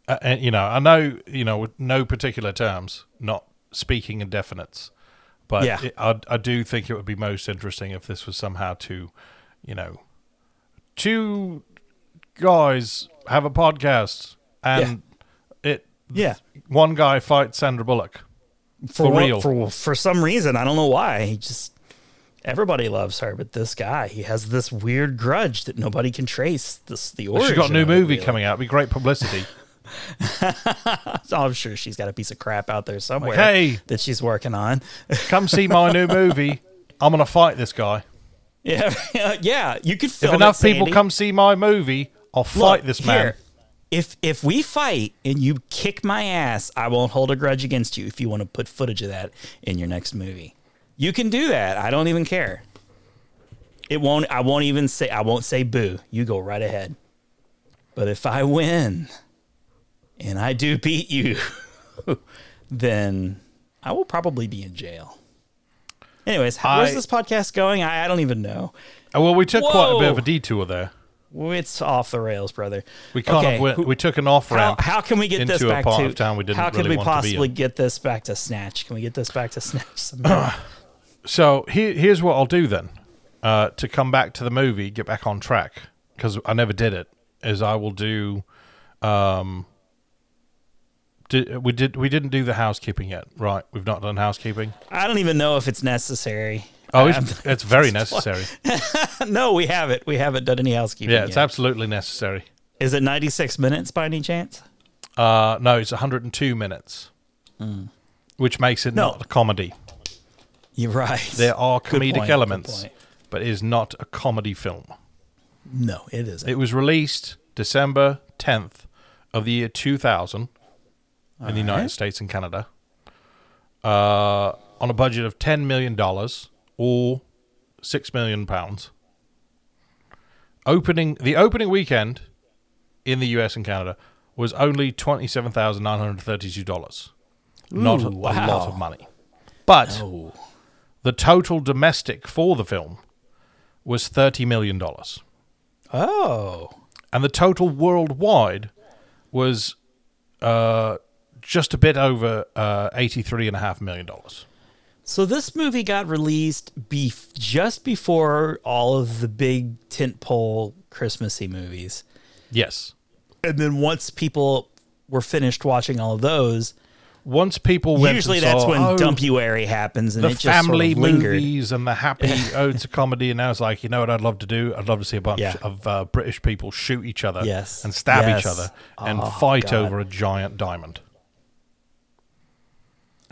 uh, and you know, I know, you know, with no particular terms, not speaking in definites, but Yeah. it, I, I do think it would be most interesting if this was somehow to, you know, two guys have a podcast and it, Yeah. one guy fights Sandra Bullock. For what- real. For for some reason, I don't know why. He just everybody loves her, but this guy, he has this weird grudge that nobody can trace. This the origin. She's got a new movie coming out. It'd be great publicity. So I'm sure she's got a piece of crap out there somewhere hey. that she's working on. Come see my new movie. I'm gonna fight this guy. Yeah, yeah. You could film. If enough it, people come see my movie, I'll Look, fight this man. here, If if we fight and you kick my ass, I won't hold a grudge against you. If you want to put footage of that in your next movie, you can do that. I don't even care. It won't. I won't even say. I won't say boo. You go right ahead. But if I win, and I do beat you, then I will probably be in jail. Anyways, how, where's I- this podcast going? I, I don't even know. Oh, well, we took quite a bit of a detour there. It's off the rails, brother. We kind Okay, of went, we took an off how, ramp. how can we get this back part to of town we didn't how can really we possibly get this back to snatch can we get this back to snatch? So here, here's what I'll do then. Uh, to come back to the movie, get back on track because I never did it. Is I will do. Um, did, we did we didn't do the housekeeping yet, right? We've not done housekeeping. i don't even know if it's necessary Oh, it's, it's very necessary. no we haven't we haven't done any housekeeping Yeah, it's yet. absolutely necessary. is it 96 minutes by any chance Uh, no, it's 102 minutes, which makes it. No. not a comedy. you're right There are comedic point, elements, but it is not a comedy film. no it isn't It was released December 10th of the year 2000. In the United States and Canada, uh, on a budget of ten million dollars or six million pounds. Opening the opening weekend in the US and Canada was only twenty seven thousand nine hundred thirty two dollars. Not a, a lot of money, but the total domestic for the film was thirty million dollars Oh. and the total worldwide was uh, just a bit over uh, eighty-three and a half million dollars. So this movie got released bef- just before all of the big tentpole Christmassy movies. Yes. And then once people were finished watching all of those, Once people went, usually that's saw, when oh, Dumpuary happens and the it just sort family of lingered. movies and the happy ode to comedy, and now it's like, you know what I'd love to do? I'd love to see a bunch Yeah. of uh, British people shoot each other, Yes. and stab Yes. each other, and Oh, fight God. over a giant diamond.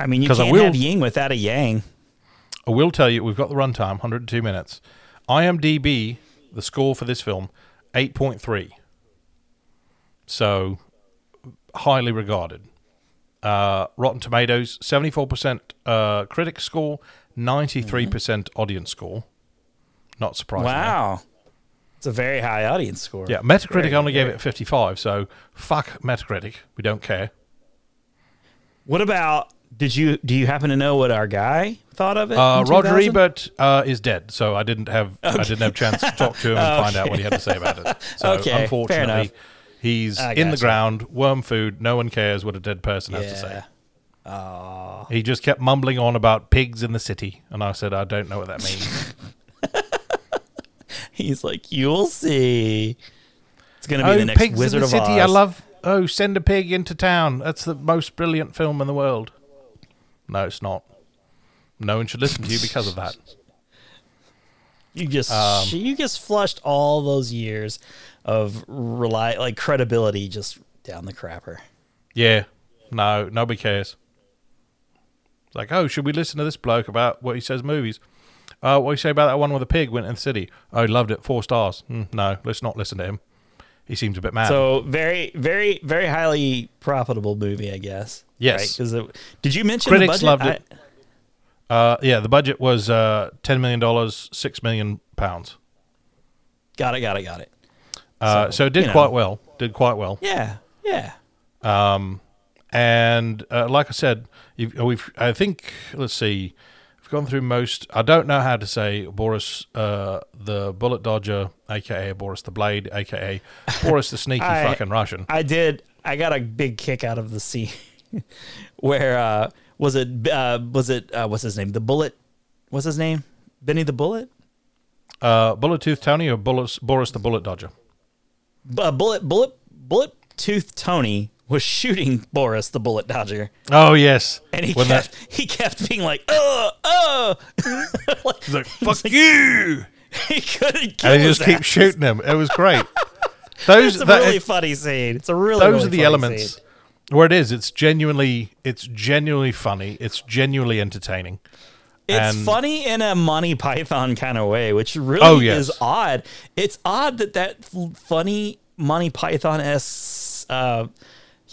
I mean, you can't will- have yin without a yang. I will tell you, we've got the runtime, 102 minutes. IMDb, the score for this film, 8.3. So, highly regarded. Uh, Rotten Tomatoes, 74% uh, critic score, 93% audience score. Not surprising. Wow. It's a very high audience score. Yeah, Metacritic Very, only gave it 55, so fuck Metacritic. We don't care. What about did you do you happen to know what our guy thought of it? Uh, Roger Ebert uh, is dead, so I didn't have I didn't have a chance to talk to him and find out what he had to say about it. So Okay, unfortunately, he's in the ground, worm food. No one cares what a dead person has to say. Yeah. He just kept mumbling on about pigs in the city, and I said, I don't know what that means. He's like, you'll see. It's gonna be oh, the next pigs Wizard in the of city! Oz. I love. Oh, send a pig into town. That's the most brilliant film in the world. No, it's not. No one should listen to you because of that. You just Um, you just flushed all those years of rely like credibility just down the crapper. Yeah. No, nobody cares. It's like, oh, should we listen to this bloke about what he says movies? Uh, what do you say about that one with the pig went in the city? Oh, loved it. Four stars. Mm, no, let's not listen to him. He seems a bit mad. So very, very, very highly profitable movie, I guess. Yes. Because did you mention Critics the budget? loved it. uh, yeah, the budget was uh, $10 million, 6 million. pounds. Got it. Got it. Got it. Uh, So, so, it did you know. quite well. Did quite well. Yeah. Yeah. And uh, like I said, you've, we've I think let's see, gone through most. I don't know how to say Boris uh, the Bullet Dodger, aka Boris the Blade, aka Boris the Sneaky I- fucking Russian. I did. I got a big kick out of the scene where uh, was it? Uh, was it? Uh, what's his name? The Bullet. What's his name? Benny the Bullet. Uh, Bullet Tooth Tony or Boris, Boris the Bullet Dodger. B- uh, bullet. Bullet. Bullet Tooth Tony was shooting Boris the Bullet Dodger, Oh yes, and he When kept that- he kept being like, "Oh, oh." like, he's like fuck you, he couldn't kill and he just keeps ass. shooting him. It was great. Those It's a that- really funny scene. It's a really those really are the elements scene. where it is. It's genuinely, it's genuinely funny. It's genuinely entertaining. It's And- funny in a Monty Python kind of way, which really Oh, yes. is odd. It's odd that that funny Monty Python s uh,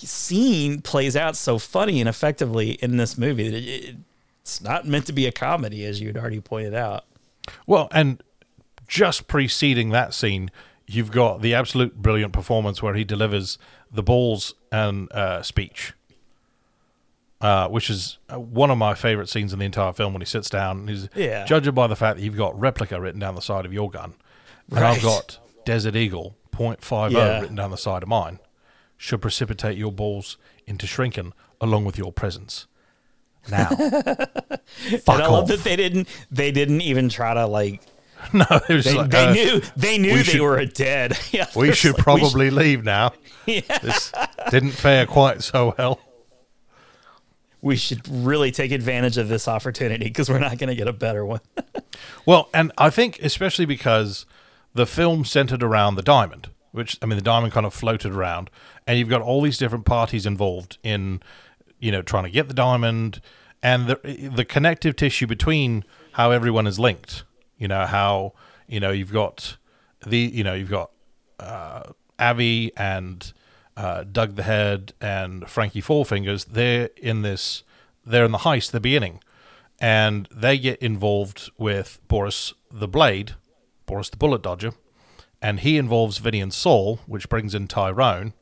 scene plays out so funny and effectively in this movie. It- it- it's not meant to be a comedy, as you had already pointed out. Well, and just preceding that scene, you've got the absolute brilliant performance where he delivers the balls and uh, speech, uh, which is uh, one of my favorite scenes in the entire film when he sits down and he's Yeah. judging by the fact that you've got replica written down the side of your gun, and Right. I've got Desert Eagle .50 Yeah. written down the side of mine, should precipitate your balls into shrinking along with your presence. Now, fuck and I love off. that they didn't they didn't even try to like no, they, like, they uh, knew they knew we they should- were dead. yeah, we should like, we probably leave now. This didn't fare quite so well. we should really take advantage of this opportunity because we're not going to get a better one. Well, and I think especially because the film centered around the diamond, which I mean, the diamond kind of floated around, and you've got all these different parties involved in, you know, trying to get the diamond, and the the connective tissue between how everyone is linked. You know how you know you've got the you know you've got uh, Avi and uh, Doug the Head and Frankie Four Fingers, they're in this, they're in the heist the beginning, and they get involved with Boris the Blade, Boris the Bullet Dodger, and he involves Vinny and Sol, which brings in Tyrone.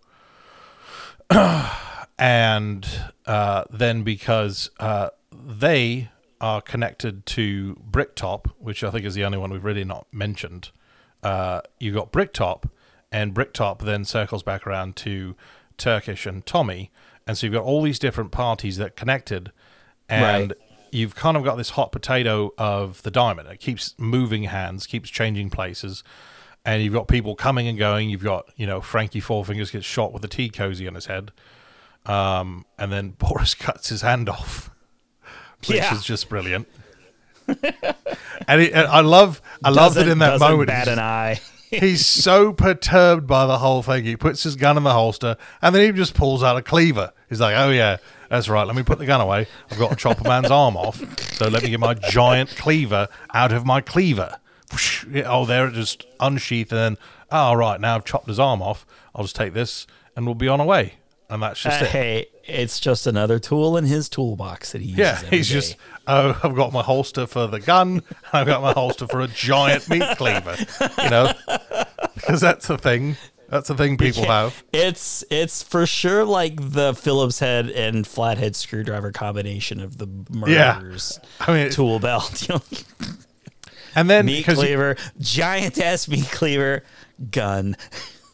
and uh, then because uh, they are connected to Bricktop, which I think is the only one we've really not mentioned, uh, you got Bricktop, and Bricktop then circles back around to Turkish and Tommy, and so you've got all these different parties that connected, and Right. you've kind of got this hot potato of the diamond. It keeps moving hands, keeps changing places, and you've got people coming and going. You've got you know Frankie Four Fingers gets shot with a tea cozy on his head, um, and then Boris cuts his hand off, which Yeah. is just brilliant. and, it, and I love, I it Doesn't- in that moment. Bat He's- an eye. He's so perturbed by the whole thing. He puts his gun in the holster and then he just pulls out a cleaver. He's like, "Oh yeah, that's right. Let me put the gun away. I've got to chop a man's arm off. So let me get my giant cleaver out of my cleaver. Whoosh. Oh, there it just unsheathed and then, oh right, now I've chopped his arm off. I'll just take this and we'll be on our way. And that's just Uh, it. hey, it's just another tool in his toolbox that he uses. Yeah, he's day. just, oh, I've got my holster for the gun, and I've got my holster for a giant meat cleaver, you know, because that's the thing. That's the thing people have. It's it's for sure like the Phillips head and flathead screwdriver combination of the Yeah. murderers I mean, tool belt. And then meat you, cleaver, giant ass meat cleaver, gun.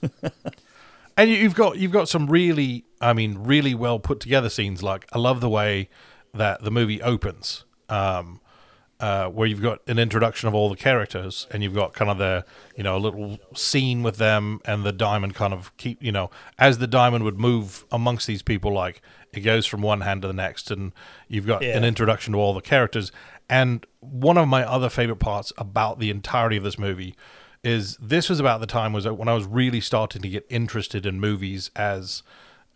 and you, you've got you've got some really, I mean, really well put together scenes. Like I love the way that the movie opens, um, uh, where you've got an introduction of all the characters, and you've got kind of the you know a little scene with them, and the diamond kind of keep you know as the diamond would move amongst these people, like it goes from one hand to the next, and you've got Yeah. an introduction to all the characters. And one of my other favorite parts about the entirety of this movie is this was about the time was when I was really starting to get interested in movies as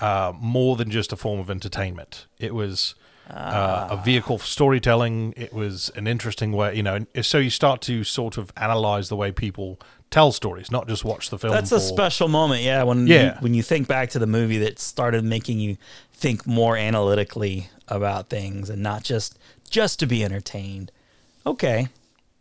uh, more than just a form of entertainment. It was uh, a vehicle for storytelling. It was an interesting way, you know. and So you start to sort of analyze the way people tell stories, not just watch the film. That's a special moment, yeah. When Yeah. you, when you think back to the movie that started making you think more analytically about things and not just just to be entertained. Okay,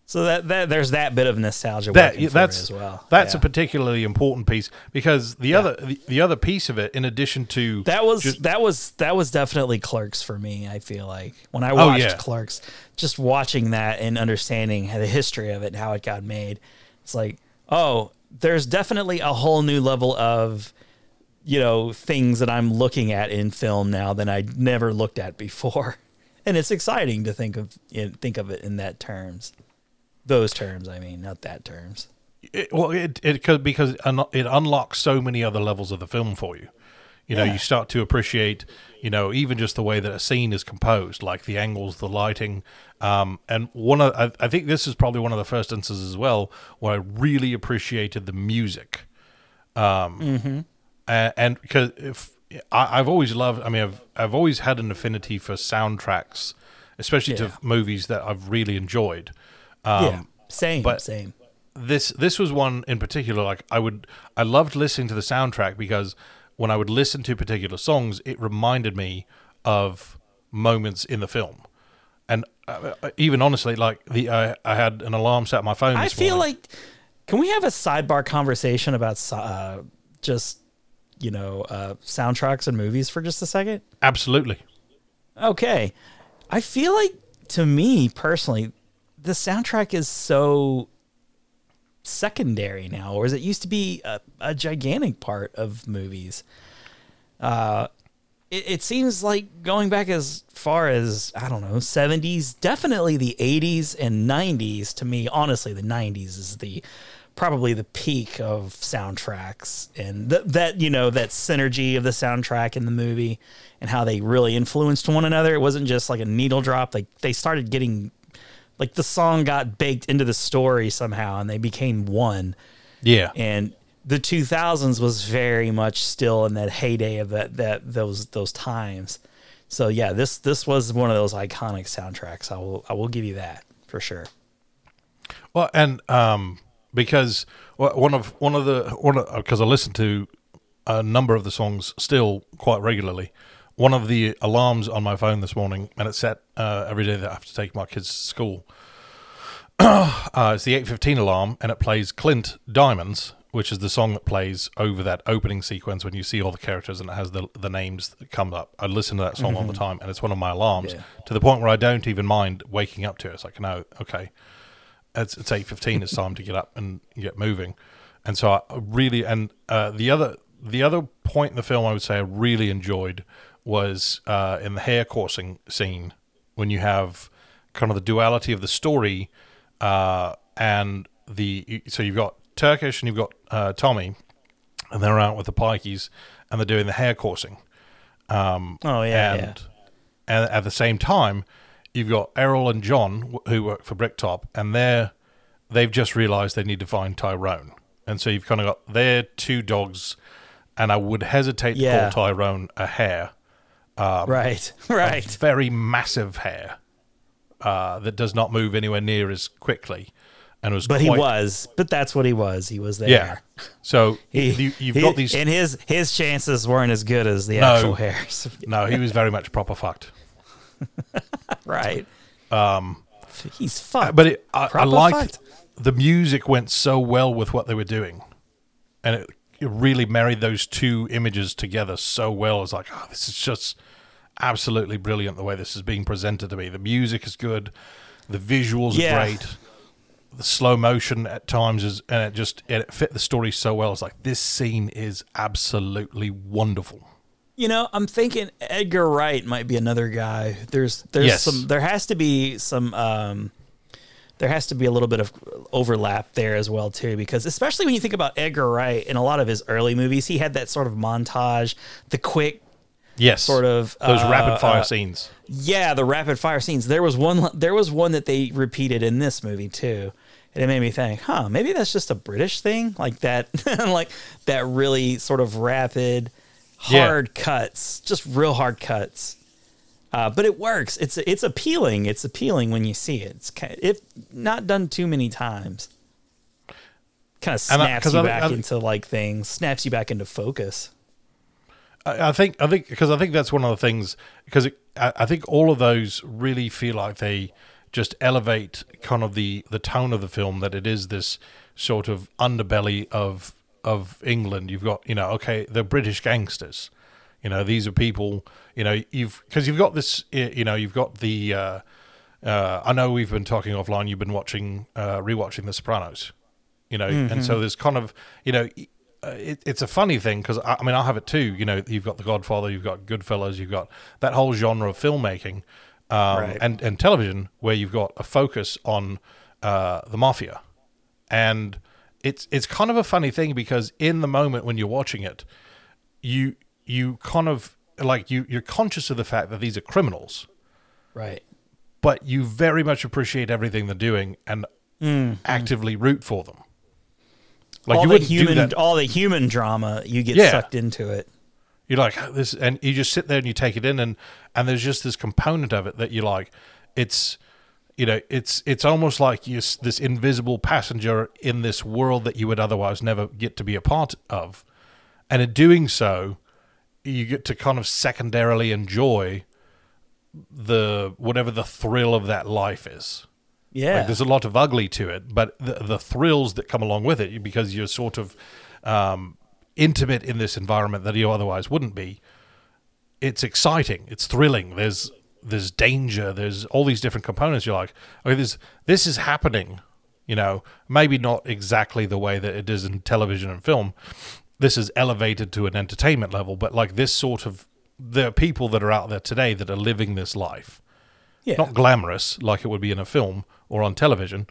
so that, that there's that bit of nostalgia that that's as well. that's Yeah. a particularly important piece because the other the, the other piece of it, in addition to That was just- that was that was definitely Clerks for me. I feel like when I Oh, watched yeah. Clerks, just watching that and understanding the history of it and how it got made, it's like, oh, there's definitely a whole new level of, you know, things that I'm looking at in film now that I never looked at before, and it's exciting to think of think of it in that terms, those terms. I mean, not that terms. it, well, it it could because it un- it unlocks so many other levels of the film for you. You know, Yeah. you start to appreciate, you know, even just the way that a scene is composed, like the angles, the lighting, um, and one of I, I think this is probably one of the first instances as well where I really appreciated the music. Um, and, and because if I, I've always loved, I mean, I've I've always had an affinity for soundtracks, especially Yeah. to movies that I've really enjoyed. Um, yeah, same, but- same. this this was one in particular like i would i loved listening to the soundtrack because when i would listen to particular songs it reminded me of moments in the film and uh, uh, even honestly like the uh, i had an alarm set on my phone I feel morning. like can we have a sidebar conversation about uh, just you know uh, soundtracks and movies for just a second? absolutely Okay, I feel like to me personally, the soundtrack is so secondary now, whereas it used to be a, a gigantic part of movies. Uh, it, it seems like going back as far as I don't know, seventies, definitely the eighties and nineties. To me, honestly, the nineties is the probably the peak of soundtracks and th- that you know that synergy of the soundtrack in the movie and how they really influenced one another. It wasn't just like a needle drop. Like they started getting like the song got baked into the story somehow and they became one. Yeah. And the 2000s was very much still in that heyday of that that those those times. So yeah this this was one of those iconic soundtracks. I will i will give you that for sure. Well, and um, because one of one of the one because I listened to a number of the songs still quite regularly. One of the alarms on my phone this morning, and it's set uh, every day that I have to take my kids to school. uh, it's the eight fifteen alarm, and it plays Klint Diamonds, which is the song that plays over that opening sequence when you see all the characters and it has the the names that come up. I listen to that song all the time, and it's one of my alarms Yeah. to the point where I don't even mind waking up to it. It's like, no, okay, it's it's eight fifteen. It's time to get up and get moving. And so I really and uh, the other the other point in the film I would say I really enjoyed was uh, in the hare coursing scene when you have kind of the duality of the story uh, and the so you've got Turkish and you've got uh, Tommy and they're out with the pikeys and they're doing the hare coursing Oh yeah, and yeah. and at the same time, you've got Errol and John who work for Bricktop, and they're they've just realised they need to find Tyrone, and so you've kind of got their two dogs, and I would hesitate Yeah. to call Tyrone a hare, right, right. very massive hare uh, that does not move anywhere near as quickly, and was But he quite- was. But that's what he was. He was there. yeah. So He, you, you've he- got these. and his his chances weren't as good as the actual hares. no, he was very much proper fucked. Right. Um, he's fucked. but it, I, I liked fucked. the music went so well with what they were doing, and it, it really married those two images together so well. It's like, oh, this is just absolutely brilliant the way this is being presented to me. The music is good, the visuals Yeah. are great, the slow motion at times is, and it just it fit the story so well. It's like this scene is absolutely wonderful. You know, I'm thinking Edgar Wright might be another guy. There's there's Yes. some there has to be some um there has to be a little bit of overlap there as well too because especially when you think about Edgar Wright in a lot of his early movies, he had that sort of montage, the quick Yes, Sort of, those uh, rapid fire uh, scenes. yeah, the rapid fire scenes. There was one there was one that they repeated in this movie too. And it made me think, huh, maybe that's just a British thing, like that like that really sort of rapid Yeah. hard cuts, just real hard cuts. Uh, but it works. It's it's appealing. It's appealing when you see it. It's kind if not done too many times. Kind of snaps I- you back I- into like things, snaps you back into focus. I think I think because I think that's one of the things because I, I think all of those really feel like they just elevate kind of the the tone of the film that it is this sort of underbelly of of England. You've got you know okay the British gangsters, you know these are people you know you've because you've got this you know you've got the uh, uh, I know we've been talking offline. You've been watching uh, rewatching The Sopranos, you know, and so there's kind of you know uh, it, it's a funny thing because I, I mean I have it too. You know, you've got The Godfather, you've got Goodfellas, you've got that whole genre of filmmaking um, Right. and and television where you've got a focus on uh, the mafia, and it's it's kind of a funny thing because in the moment when you're watching it, you you kind of like you you're conscious of the fact that these are criminals Right. but you very much appreciate everything they're doing and mm. actively root for them. Like all the wouldn't human all the human drama, you get Yeah. sucked into it. You're like "Oh, this, and you just sit there and you take it in, and and there's just this component of it that you like. It's you know, it's it's almost like you this invisible passenger in this world that you would otherwise never get to be a part of, and in doing so, you get to kind of secondarily enjoy the whatever the thrill of that life is. Yeah. Like there's a lot of ugly to it, but the, the thrills that come along with it, because you're sort of um, intimate in this environment that you otherwise wouldn't be. It's exciting. It's thrilling. There's there's danger. There's all these different components. You're like, okay, this this is happening. You know, maybe not exactly the way that it is in television and film. This is elevated to an entertainment level, but like this sort of there are people that are out there today that are living this life yeah. not glamorous like it would be in a film or on television,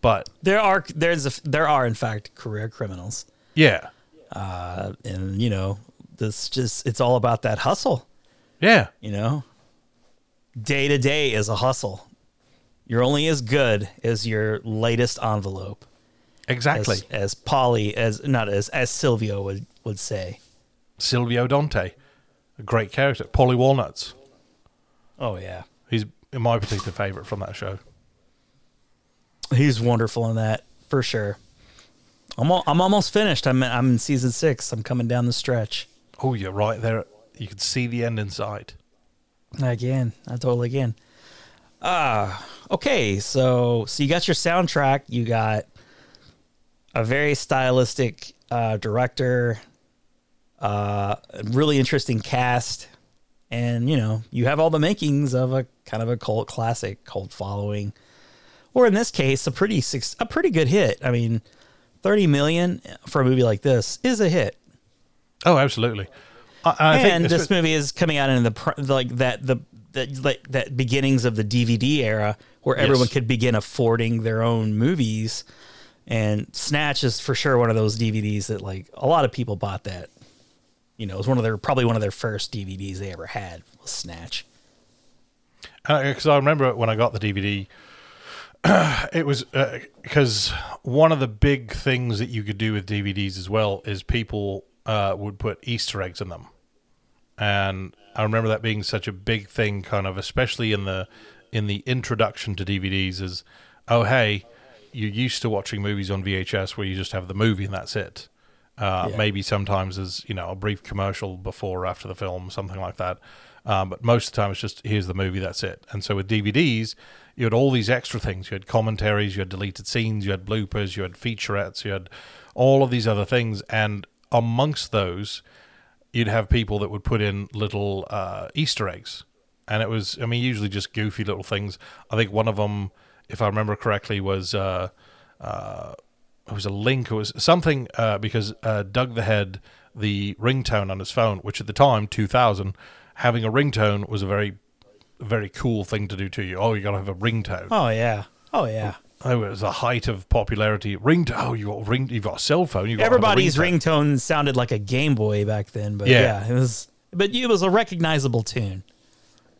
but there are there's a, there are in fact career criminals. yeah, Uh, and you know, this just it's all about that hustle, yeah, you know. Day to day is a hustle. You're only as good as your latest envelope. exactly. As, as Paulie as not as as Silvio would would say. Silvio Dante, a great character. Paulie Walnuts, Oh yeah. he's my particular favorite from that show. He's wonderful in that for sure. I'm al- I'm almost finished. I'm I'm in season six. I'm coming down the stretch. Oh, you're right there. You can see the end inside. Again, I totally again. Ah, okay. So so you got your soundtrack. You got a very stylistic uh, director, uh, a really interesting cast, and you know you have all the makings of a kind of a cult classic, cult following, or in this case, a pretty a pretty good hit. I mean, thirty million for a movie like this is a hit. Oh, absolutely. And this movie is coming out in the like that the that like that beginnings of the DVD era where everyone could begin affording their own movies. And Snatch is for sure one of those DVDs that like a lot of people bought that. You know, it was one of their probably one of their first DVDs they ever had was Snatch. Uh, because I remember when I got the DVD, it was uh, because one of the big things that you could do with DVDs as well is people uh, would put Easter eggs in them, and I remember that being such a big thing, kind of especially in the in the introduction to DVDs. Is oh hey, you're used to watching movies on VHS where you just have the movie and that's it. Uh, Yeah. Maybe sometimes as you know a brief commercial before or after the film, something like that. Um, but most of the time, it's just here's the movie, that's it. And so with DVDs, you had all these extra things. You had commentaries, you had deleted scenes, you had bloopers, you had featurettes, you had all of these other things. And amongst those, you'd have people that would put in little uh, Easter eggs. And it was, I mean, usually just goofy little things. I think one of them, if I remember correctly, was uh, uh, it was a link. It was something uh, because uh, Doug the Head, the ringtone on his phone, which at the time, 2000, having a ringtone was a very, very cool thing to do to you. Oh, you got to have a ringtone. Oh yeah. Oh yeah. Oh, it was a height of popularity. Ringtone. Oh, you got ring. You've got a cell phone. You got Everybody's ringtone. ringtone sounded like a Game Boy back then, but Yeah. yeah, it was but it was a recognizable tune.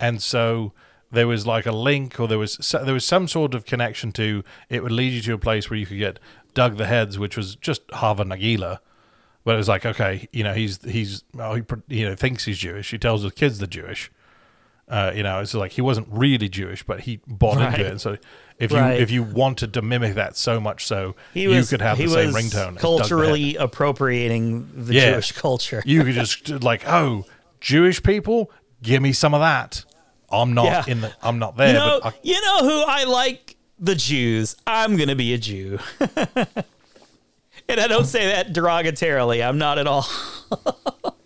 and so there was like a link or there was there was some sort of connection to it would lead you to a place where you could get Doug the Heads, which was just Hava Nagila. But it was like, okay, you know, he's he's oh, he you know thinks he's Jewish. He tells his kids they're Jewish. Uh, you know, it's like he wasn't really Jewish, but he bought Right. into it. And so if you Right. if you wanted to mimic that so much so, He you could have he the same was ringtone. culturally appropriating the Yeah. Jewish culture. You could just like, oh, Jewish people, give me some of that. I'm not Yeah. in the. I'm not there. you know, but I, you know who I like? The Jews. I'm gonna be a Jew. and I don't say that derogatorily. I'm not at all.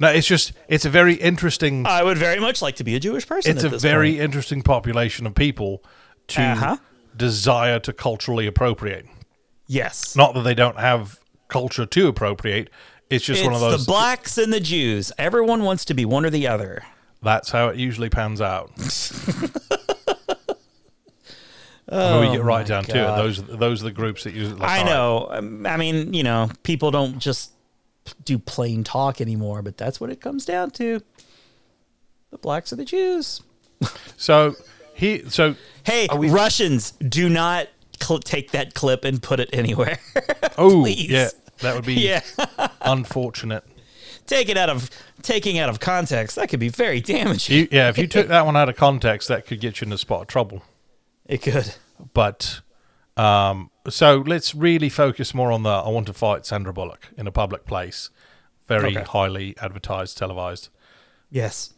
No, it's just it's a very interesting. I would very much like to be a Jewish person. it's a very point. interesting population of people to Uh-huh. desire to culturally appropriate. yes. Not that they don't have culture to appropriate. It's just it's one of those. the blacks and the Jews. Everyone wants to be one or the other. that's how it usually pans out. when we get right down to it, Oh those those are the groups that use. Like, I right, know. Um, I mean, you know, people don't just do plain talk anymore, but that's what it comes down to. The blacks are the Jews. So he so Hey, we- Russians, do not cl- take that clip and put it anywhere. oh yeah, that would be yeah, unfortunate. take it out of taking out of context. That could be very damaging. You, yeah, if you took that one out of context, that could get you in a spot of trouble. it could. But um, so let's really focus more on the I want to fight Sandra Bullock in a public place, very Okay. highly advertised, televised. Yes.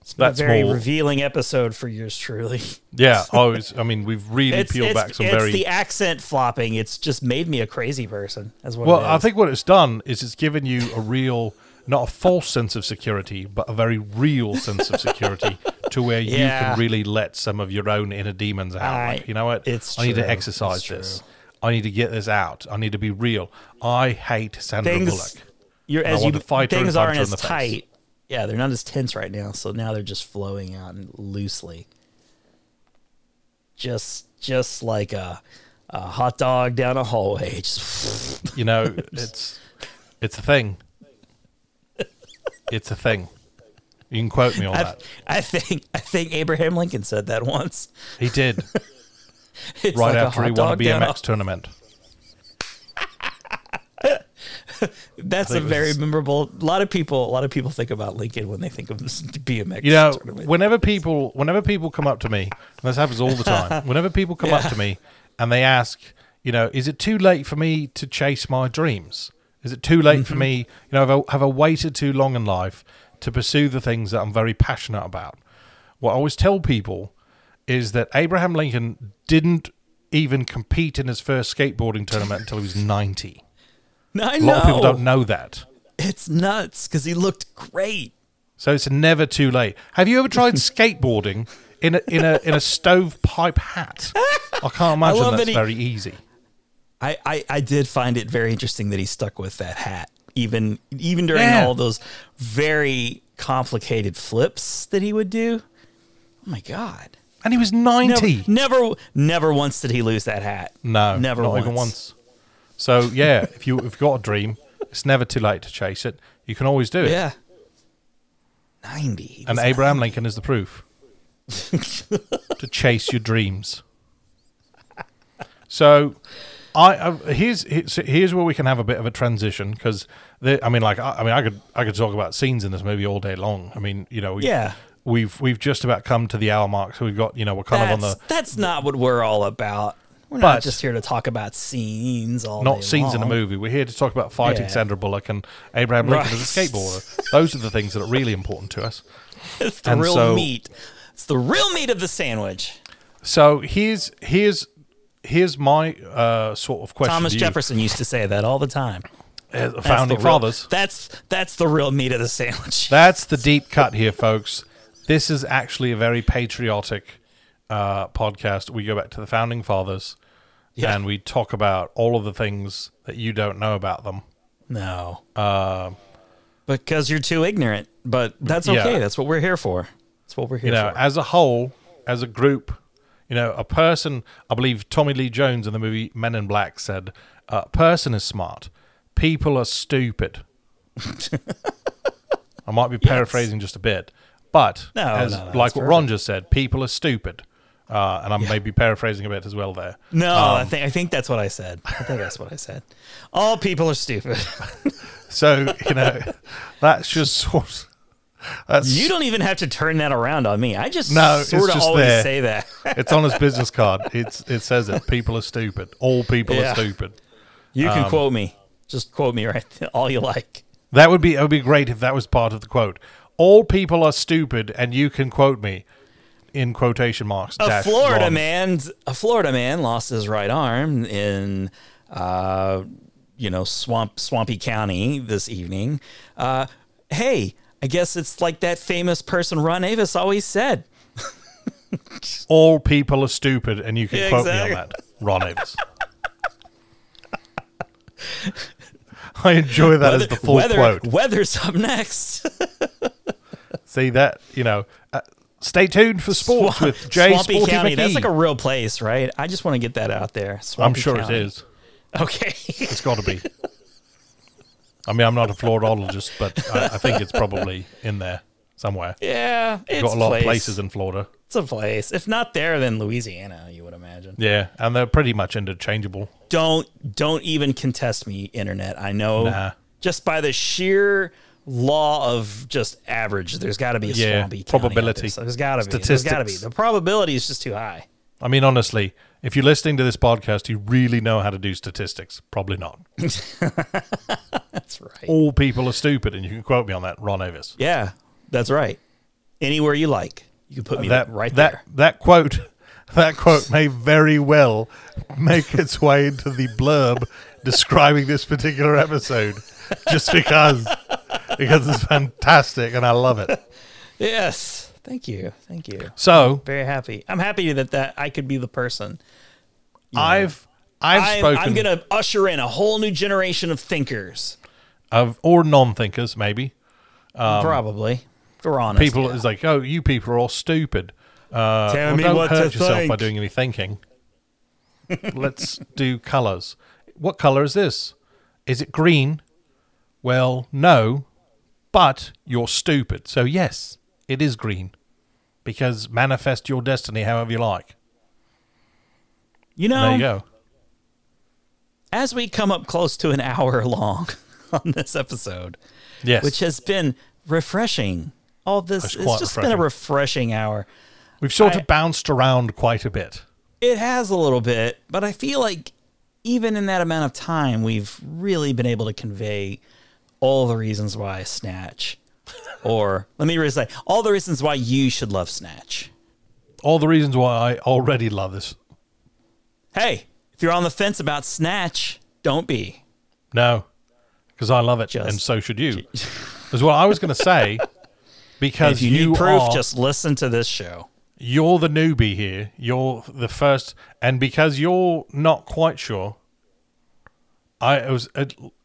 It's been That's a very more- revealing episode for yours truly. Yeah, always. I mean, we've really It's, peeled it's, back some it's very. the accent flopping. It's just made me a crazy person. As what. well, I think what it's done is it's given you a real, not a false sense of security, but a very real sense of security to where you Yeah. can really let some of your own inner demons out. I- like, you know what? it's I need to exercise this. I need to get this out. I need to be real. I hate Sandra things. Bullock. You're as you to fight her and things aren't as tight. Yeah, they're not as tense right now. So now they're just flowing out and loosely. Just just like a, a hot dog down a hallway. Just You know, it's it's a thing. It's a thing. You can quote me on I, that. I think I think Abraham Lincoln said that once. He did right like after he won a BMX tournament. That's a very was- memorable. A lot of people, a lot of people think about Lincoln when they think of this BMX. You know, tournament. whenever people whenever people come up to me, and this happens all the time. Whenever people come up to me and they ask, you know, is it too late for me to chase my dreams? Is it too late for mm-hmm. me, you know, have I, have I waited too long in life to pursue the things that I'm very passionate about? What I always tell people is that Abraham Lincoln didn't even compete in his first skateboarding tournament until he was 90. I A know. lot of people don't know that. It's nuts because he looked great. So it's never too late. Have you ever tried skateboarding in a in a in a stovepipe hat? I can't imagine love that's that he- very easy. I, I, I did find it very interesting that he stuck with that hat, even even during Yeah. all those very complicated flips that he would do. Oh my god! And he was Never, ninety. never, never once did he lose that hat. No, never not once. even once. So yeah, if you if you've got a dream, it's never too late to chase it. You can always do it. Yeah, ninety. And Abraham Lincoln is the proof to chase your dreams. So, I, I here's here's where we can have a bit of a transition because I mean, like I, I mean, I could I could talk about scenes in this movie all day long. I mean, you know, we've, Yeah. we've we've just about come to the hour mark, so we've got you know we're kind That's, of on the that's not what we're all about. We're not But- just here to talk about scenes all not scenes in a movie. We're here to talk about fighting Yeah. Sandra Bullock and Abraham Lincoln Right. as a skateboarder. Those are the things that are really important to us. It's the And real so- meat. It's the real meat of the sandwich. So here's here's here's my uh, sort of question. Thomas. Jefferson used to say that all the time. Uh, That's founding real- fathers. That's that's the real meat of the sandwich. That's the deep cut here, folks. This is actually a very patriotic uh, podcast. We go back to the founding fathers, Yeah. and we talk about all of the things that you don't know about them. No. Um, because you're too ignorant. But that's Yeah. okay. That's what we're here for. That's what we're here You know, for. as a whole, as a group, you know, a person. I believe Tommy Lee Jones in the movie Men in Black said, "A person is smart. People are stupid." I might be paraphrasing just a bit, but No, as, no, no, like what Ron just said, people are stupid. Uh, and I'm maybe paraphrasing a bit as well there. no, Um, I think I think that's what I said. I think that's what I said. All people are stupid. So you know, that's just sort. That's you don't even have to turn that around on me. I just No, sort of always there. say that. It's on his business card. It's it says it. People are stupid. All people Yeah. are stupid. You can Um, quote me. Just quote me right all you like. That would be it would be great if that was part of the quote. All people are stupid, and you can quote me in quotation marks. A Florida man, a Florida man lost his right arm in, uh, you know, swamp swampy county this evening. Uh, hey, I guess it's like that famous person Ron Avis always said. All people are stupid, and you can Yeah, quote me on that. Ron Avis. I enjoy that as the full weather, quote. Weather's up next. See that you know. Uh, stay tuned for sports Swamp- with Jay Swampy Sporty County. McKee. That's like a real place, right? I just want to get that out there. I'm sure County. it is. Okay. It's got to be. I mean, I'm not a Floridologist, but I, I think it's probably in there somewhere. yeah, it's got a lot place. of places in Florida. It's a place. If not there, then Louisiana. You would imagine. Yeah, and they're pretty much interchangeable. don't don't even contest me internet i know Nah. just by the sheer law of just average. There's got to be a Yeah, swampy probability. there's got to be there's got to be the probability is just too high. I mean, honestly, if you're listening to this podcast, you really know how to do statistics. Probably not. that's right. All people are stupid, and you can quote me on that, Ron Avis. yeah that's right. Anywhere you like you can put me that right that there. that quote, that quote may very well make its way into the blurb describing this particular episode, just because because it's fantastic and I love it. yes thank you thank you So very happy i'm happy that that i could be the person I've I've I'm, spoken I'm gonna usher in a whole new generation of thinkers of or non-thinkers maybe probably if we're honest people yeah. is like oh you people are all stupid. Uh, Tell well, me don't what hurt to yourself by doing any thinking. Let's do colors. What color is this? Is it green? Well, no, but you're stupid. So yes, it is green because manifest your destiny however you like. you know There you go. as we come up close to an hour long on this episode, Yes, which has been refreshing. All this, It's it's, just been a refreshing hour. we've sort I- of bounced around quite a bit. It has a little bit, but I feel like even in that amount of time, we've really been able to convey all the reasons why Snatch, or let me say, all the reasons why you should love Snatch. All the reasons why I already love this. Hey, if you're on the fence about Snatch, don't be. No, because I love it, Just- and so should you. Is what I was going to say. Because if you, need proof, are, just listen to this show. you're the newbie here. You're the first, and because you're not quite sure, I was.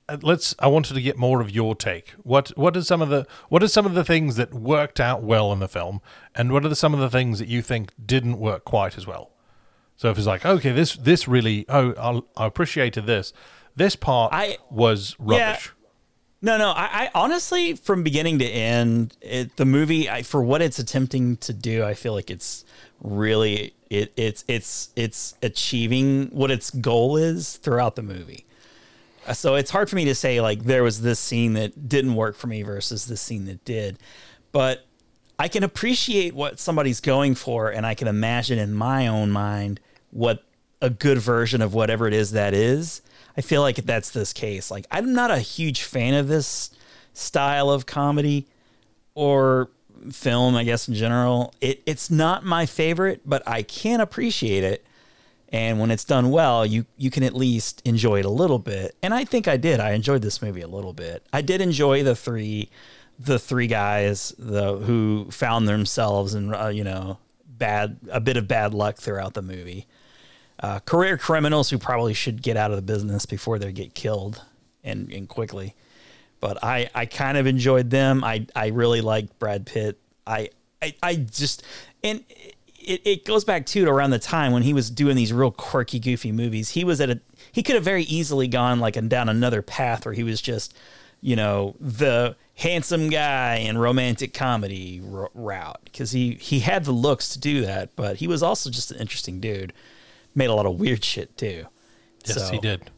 Uh, let's. I wanted to get more of your take. What What are some of the What are some of the things that worked out well in the film, and what are the, some of the things that you think didn't work quite as well? So if it's like, okay, this this really, oh, I'll, I appreciated this. This part I- was rubbish. No, no. I, I honestly, from beginning to end, it, the movie, I, for what it's attempting to do, I feel like it's really it, it's it's it's achieving what its goal is throughout the movie. So it's hard for me to say like there was this scene that didn't work for me versus this scene that did, but I can appreciate what somebody's going for, and I can imagine in my own mind what a good version of whatever it is that is. I feel like that's this case. Like I'm not a huge fan of this style of comedy or film, I guess in general. It it's not my favorite, but I can appreciate it. And when it's done well, you you can at least enjoy it a little bit. And I think I did. I enjoyed this movie a little bit. I did enjoy the three the three guys the who found themselves in uh, you know bad a bit of bad luck throughout the movie. Uh, career criminals who probably should get out of the business before they get killed and, and quickly. But I, I kind of enjoyed them. I, I really liked Brad Pitt. I, I, I just, and it, it goes back too to around the time when he was doing these real quirky, goofy movies. He was at a, he could have very easily gone like and down another path where he was just, you know, the handsome guy in romantic comedy r- route because he he had the looks to do that, but he was also just an interesting dude. Made a lot of weird shit too. Yes, So- he did.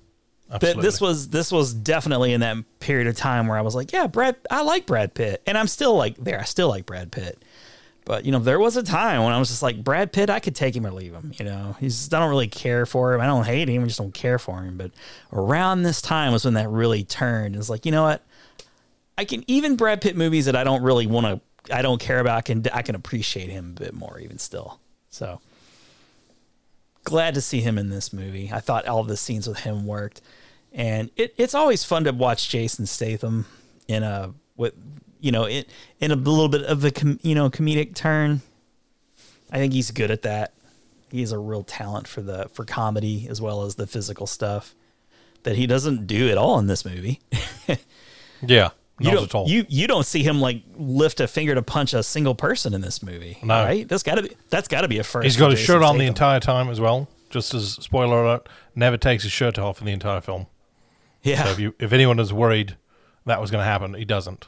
but Absolutely. this was this was definitely in that period of time where I was like, yeah, Brad, I like Brad Pitt, and I'm still like there. I still like Brad Pitt, but you know, there was a time when I was just like Brad Pitt. I could take him or leave him. You know, he's I don't really care for him. I don't hate him. I just don't care for him. But around this time was when that really turned. It's like you know what, I can even Brad Pitt movies that I don't really want to. I don't care about. I can I can appreciate him a bit more even still. So glad to see him in this movie. I thought all the scenes with him worked, and it, it's always fun to watch Jason Statham in a with you know it, in a little bit of a com, you know comedic turn. I think he's good at that. He's a real talent for the for comedy as well as the physical stuff that he doesn't do at all in this movie. yeah, You don't, at all. You you don't see him like lift a finger to punch a single person in this movie. No. right? That's got to be that's got to be a first. He's got his Jason shirt on the entire time as well. Just as spoiler alert, never takes his shirt off in the entire film. Yeah, So if you if anyone is worried that was going to happen, he doesn't.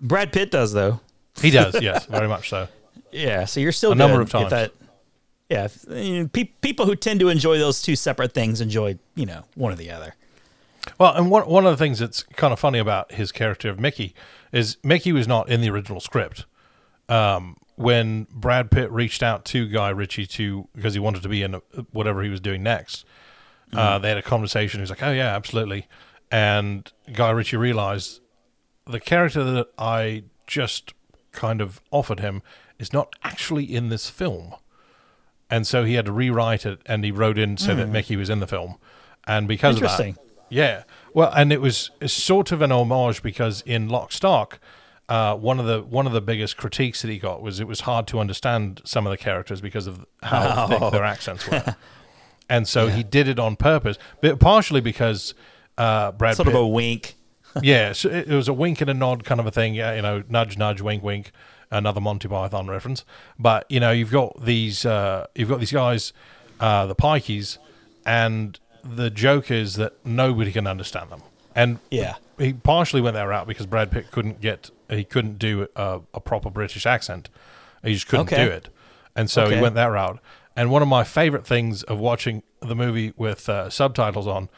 Brad Pitt does though. He does, yes, very much so. Yeah, so you're still A number of times. That, yeah, if, you know, pe- people who tend to enjoy those two separate things enjoy you know one or the other. Well, and one one of the things that's kind of funny about his character of Mickey is Mickey was not in the original script. Um, when Brad Pitt reached out to Guy Ritchie to because he wanted to be in uh, whatever he was doing next, uh, they had a conversation. He's like, "Oh yeah, absolutely," and Guy Ritchie realized the character that I just kind of offered him is not actually in this film. And so he had to rewrite it and he wrote in so that Mickey was in the film. And because of that, Interesting. yeah. Well, and it was sort of an homage because in Lock Stock, uh, one of the one of the biggest critiques that he got was it was hard to understand some of the characters because of how thick their accents were. And so he did it on purpose, but partially because uh, Brad Sort Pitt, of a wink. Yeah, so it, was a wink and a nod kind of a thing. You know, nudge, nudge, wink, wink. Another Monty Python reference. But you know, you've got these, uh, you've got these guys, uh, the Pikeys, and the joke is that nobody can understand them. And Yeah. he partially went that route because Brad Pitt couldn't get, he couldn't do a, a proper British accent. He just couldn't Okay. do it, and so Okay. he went that route. And one of my favorite things of watching the movie with uh, subtitles on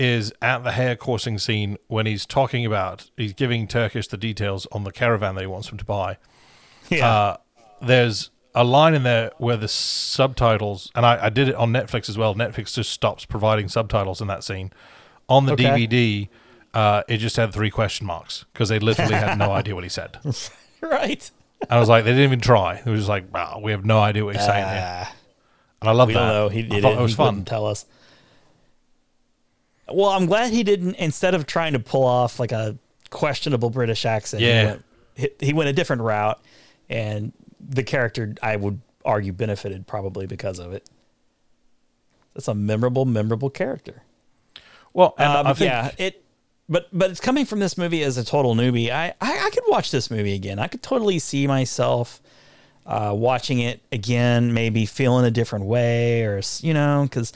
is at the hare coursing scene when he's talking about he's giving Turkish the details on the caravan that he wants him to buy. Yeah. Uh, there's a line in there where the subtitles, and I, I did it on Netflix as well. Netflix just stops providing subtitles in that scene. On the Okay. DVD, uh, it just had three question marks because they literally had no idea what he said. right. And. I was like, they didn't even try. It was just like, wow, we have no idea what he's saying here. Ah, And I love that. know. He I thought it. it was he fun. tell us. Well, I'm glad he didn't. Instead of trying to pull off like a questionable British accent, Yeah. he went, he, went a different route, and the character I would argue benefited probably because of it. That's a memorable, memorable character. Well, and Um, I think yeah, it. But but it's coming from this movie as a total newbie. I, I I could watch this movie again. I could totally see myself uh, watching it again, maybe feeling a different way, or you know, because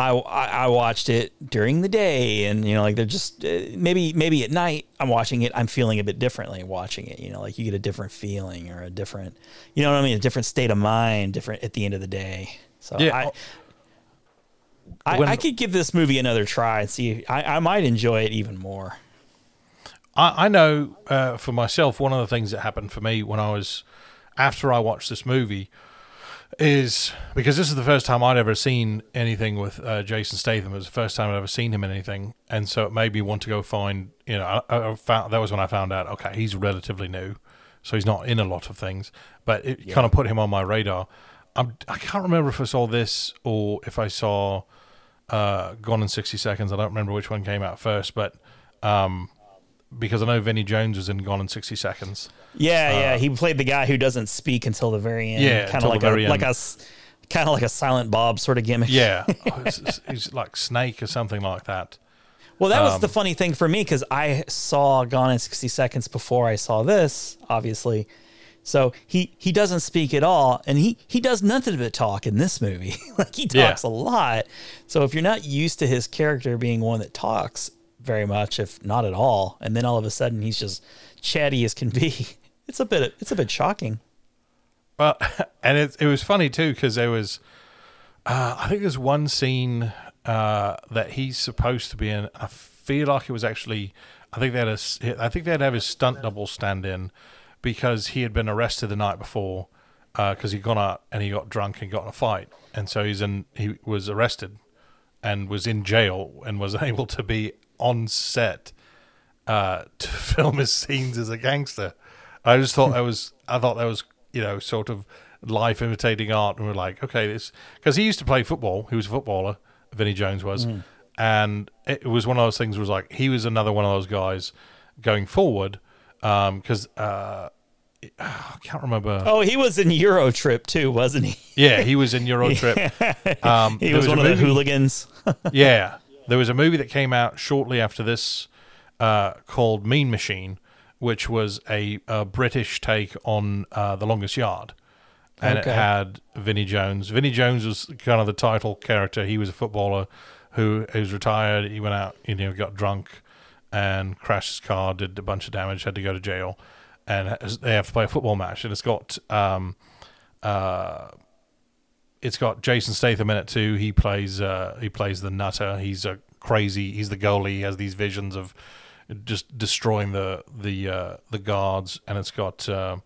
I, I I watched it during the day, and you know, like they're just uh, maybe maybe at night I'm watching it, I'm feeling a bit differently watching it. You know, like you get a different feeling or a different, you know what I mean, a different state of mind, different at the end of the day. So Yeah. I. I, When- I could give this movie another try and see. I, I might enjoy it even more. I, I know uh, for myself, one of the things that happened for me when I was after I watched this movie is because this is the first time I'd ever seen anything with uh, Jason Statham. It was the first time I'd ever seen him in anything, and so it made me want to go find. You know, I, I found that was when I found out. Okay, he's relatively new, so he's not in a lot of things, but it kind of put him on my radar. I'm, I can't remember if I saw this or if I saw uh, Gone in 60 Seconds. I don't remember which one came out first, but um, because I know Vinnie Jones was in Gone in 60 Seconds. Yeah, yeah. He played the guy who doesn't speak until the very end. Uh, Yeah, kind of like a like a kind of like a Silent Bob sort of gimmick. Yeah, Oh, it's like Snake or something like that. Well, that was Um, the funny thing for me because I saw Gone in 60 Seconds before I saw this, obviously. So he he doesn't speak at all, and he he does nothing but talk in this movie. like he Yeah. talks a lot. So if you're not used to his character being one that talks very much, if not at all, and then all of a sudden he's just chatty as can be, it's a bit it's a bit shocking. Well, and it it was funny too because there was, uh, I think there's one scene uh, that he's supposed to be in. I feel like it was actually, I think they had a, I think they'd have his stunt double stand in because he had been arrested the night before because he'd gone out and he got drunk and got in a fight, and so he's in, he was arrested and was in jail and was able to be on set uh, to film his scenes as a gangster. I just thought that was, I thought that was, you know, sort of life imitating art. And we're like, okay, this, because he used to play football. He was a footballer, Vinnie Jones was. And it was one of those things where it was like, he was another one of those guys going forward. Because uh, I can't remember. Oh, he was in Euro Trip too, wasn't he? Yeah, he was in Euro Trip. Um, He there was, one of the hooligans. yeah, there was a movie that came out shortly after this uh, called Mean Machine, which was a, a British take on uh, The Longest Yard, and Okay. it had Vinnie Jones. Vinnie Jones was kind of the title character. He was a footballer who who was retired. He went out, you know, got drunk and crashed his car, did a bunch of damage, had to go to jail, and they have to play a football match. And it's got um, uh, it's got Jason Statham in it too. He plays uh, he plays the nutter. He's a crazy. He's the goalie. He has these visions of just destroying the the uh, the guards. And it's got uh,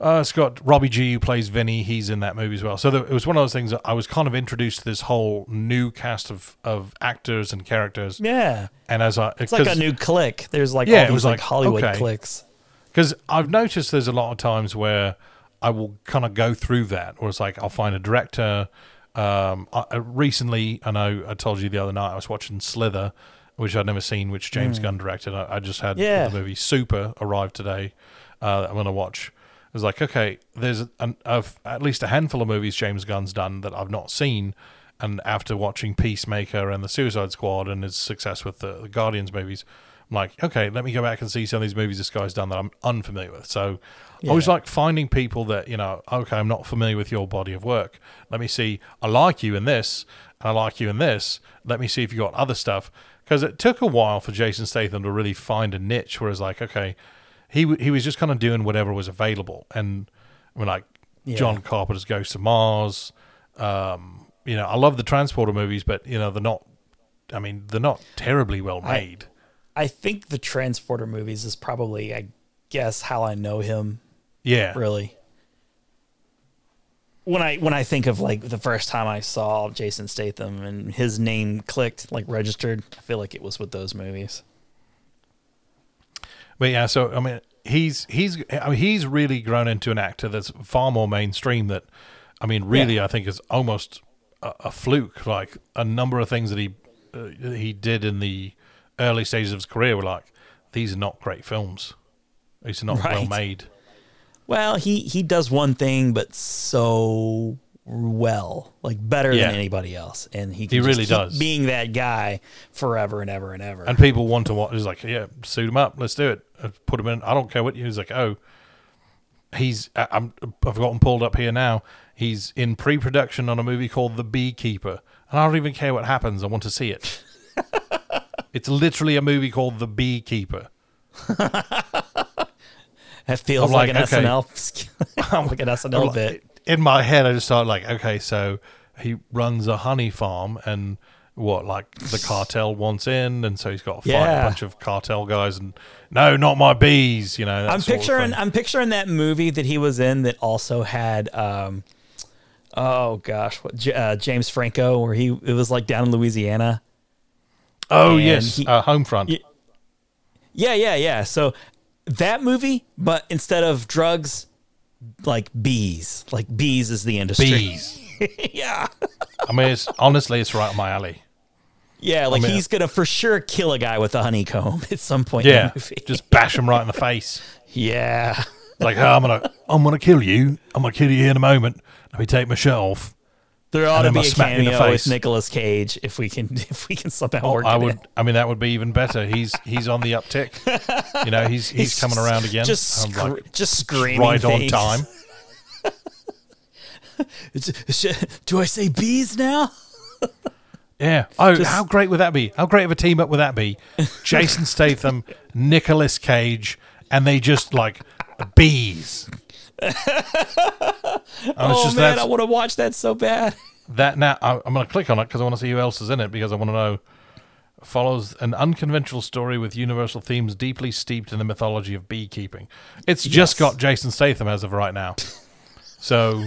uh, it's got Robbie Gee who plays Vinny. He's in that movie as well. So there, it was one of those things that I was kind of introduced to this whole new cast of of actors and characters. Yeah. And as I It's like a new click. There's like Yeah, all it was like, like, Hollywood okay. clicks. because I've noticed there's a lot of times where I will kind of go through that, or it's like I'll find a director. Um, I, I- recently, I know I told you the other night I was watching Slither, which I'd never seen, which James Gunn directed. I, I just had Yeah. the movie Super arrive today. Uh, that I'm going to watch. It was like, okay, there's an, of at least a handful of movies James Gunn's done that I've not seen. And after watching Peacemaker and the Suicide Squad and his success with the, the Guardians movies, like, okay, let me go back and see some of these movies this guy's done that I'm unfamiliar with. So I was like finding people that, you know, okay, I'm not familiar with your body of work. Let me see, I like you in this, and I like you in this. Let me see if you got other stuff. Because it took a while for Jason Statham to really find a niche where it's like, okay, he he was just kind of doing whatever was available. And I mean, like John Carpenter's Ghost of Mars. Um, you know, I love the Transporter movies, but you know, they're not. I mean, they're not terribly well made. I think the Transporter movies is probably, I guess, how I know him yeah, really. when I when I think of like the first time I saw Jason Statham and his name clicked like registered, I feel like it was with those movies. But yeah, so I mean, he's he's I mean, he's really grown into an actor that's far more mainstream. That I mean, really, I think is almost a, a fluke. Like a number of things that he uh, he did in the early stages of his career were like these are not great films. These are not Right. well made. Well, he he does one thing, but so well, like better Yeah. than anybody else, and he can He just really does. being that guy forever and ever and ever. And people want to watch. He's like, yeah, suit him up. Let's do it. Put him in. I don't care what you. He's like, oh, he's. I- I'm. I've got him pulled up here now. He's in pre-production on a movie called The Beekeeper, and I don't even care what happens. I want to see it. it's literally a movie called The Beekeeper. That feels I'm like, like, an okay. SNL, like an SNL I'm bit. In my head, I just thought like, okay, so he runs a honey farm, and what, like the cartel wants in, and so he's got to fight Yeah. a bunch of cartel guys, and no, not my bees, you know. I'm picturing. I'm picturing that movie that he was in that also had um oh gosh what uh, James Franco where he it was like down in Louisiana. Oh yes, he- uh, Homefront. Yeah. Yeah, yeah, yeah. So that movie, but instead of drugs, like bees. Like bees is the industry. Bees. yeah. I mean, it's honestly, it's right up my alley. Yeah, like mean- he's gonna for sure kill a guy with a honeycomb at some point Yeah, in the movie. just bash him right in the face. yeah. Like, oh, I'm gonna, I'm gonna kill you. I'm gonna kill you here in a moment. Let me take my shirt off. There ought to be a cameo with. Nicolas Cage if we can if we can somehow oh, work Oh, I would. I mean, that would be even better. He's he's on the uptick. You know, he's he's, coming around again. Just, scr- like, just screaming. right on time. Do I say bees now? Yeah. Oh, Just- how great would that be? How great of a team up would that be? Jason Statham, Nicolas Cage, and they just like bees. Oh man, that's- I want to watch that so bad. that now I, I'm going to click on it because I want to see who else is in it because I want to know. Follows an unconventional story with universal themes deeply steeped in the mythology of beekeeping. It's just got Jason Statham as of right now. So,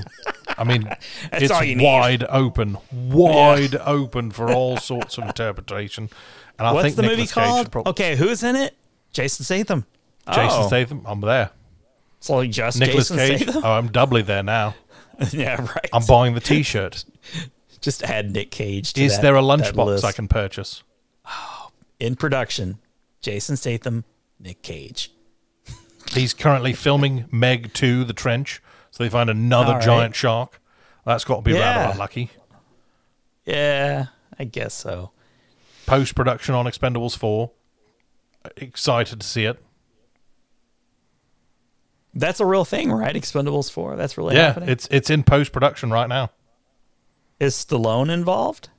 I mean, it's wide open, wide open for all sorts of interpretation. And I What's think the movie Nicolas Cage called? should prob- okay, who's in it? Jason Statham. Jason oh, Statham, I'm there. So like just Nicholas Jason Cage, Statham. oh, I'm doubly there now. yeah, right. I'm buying the T-shirt. just add Nick Cage. To Is that- there a that lunchbox list. I can purchase? Oh, in production? Jason Statham, Nick Cage. He's currently filming Meg 2, The Trench. So they find another All right. giant shark. That's got to be Yeah. rather unlucky. Yeah, I guess so. Post production on Expendables 4. Excited to see it. That's a real thing, right? Expendables four. That's really yeah, happening. it's it's in post production right now. Is Stallone involved?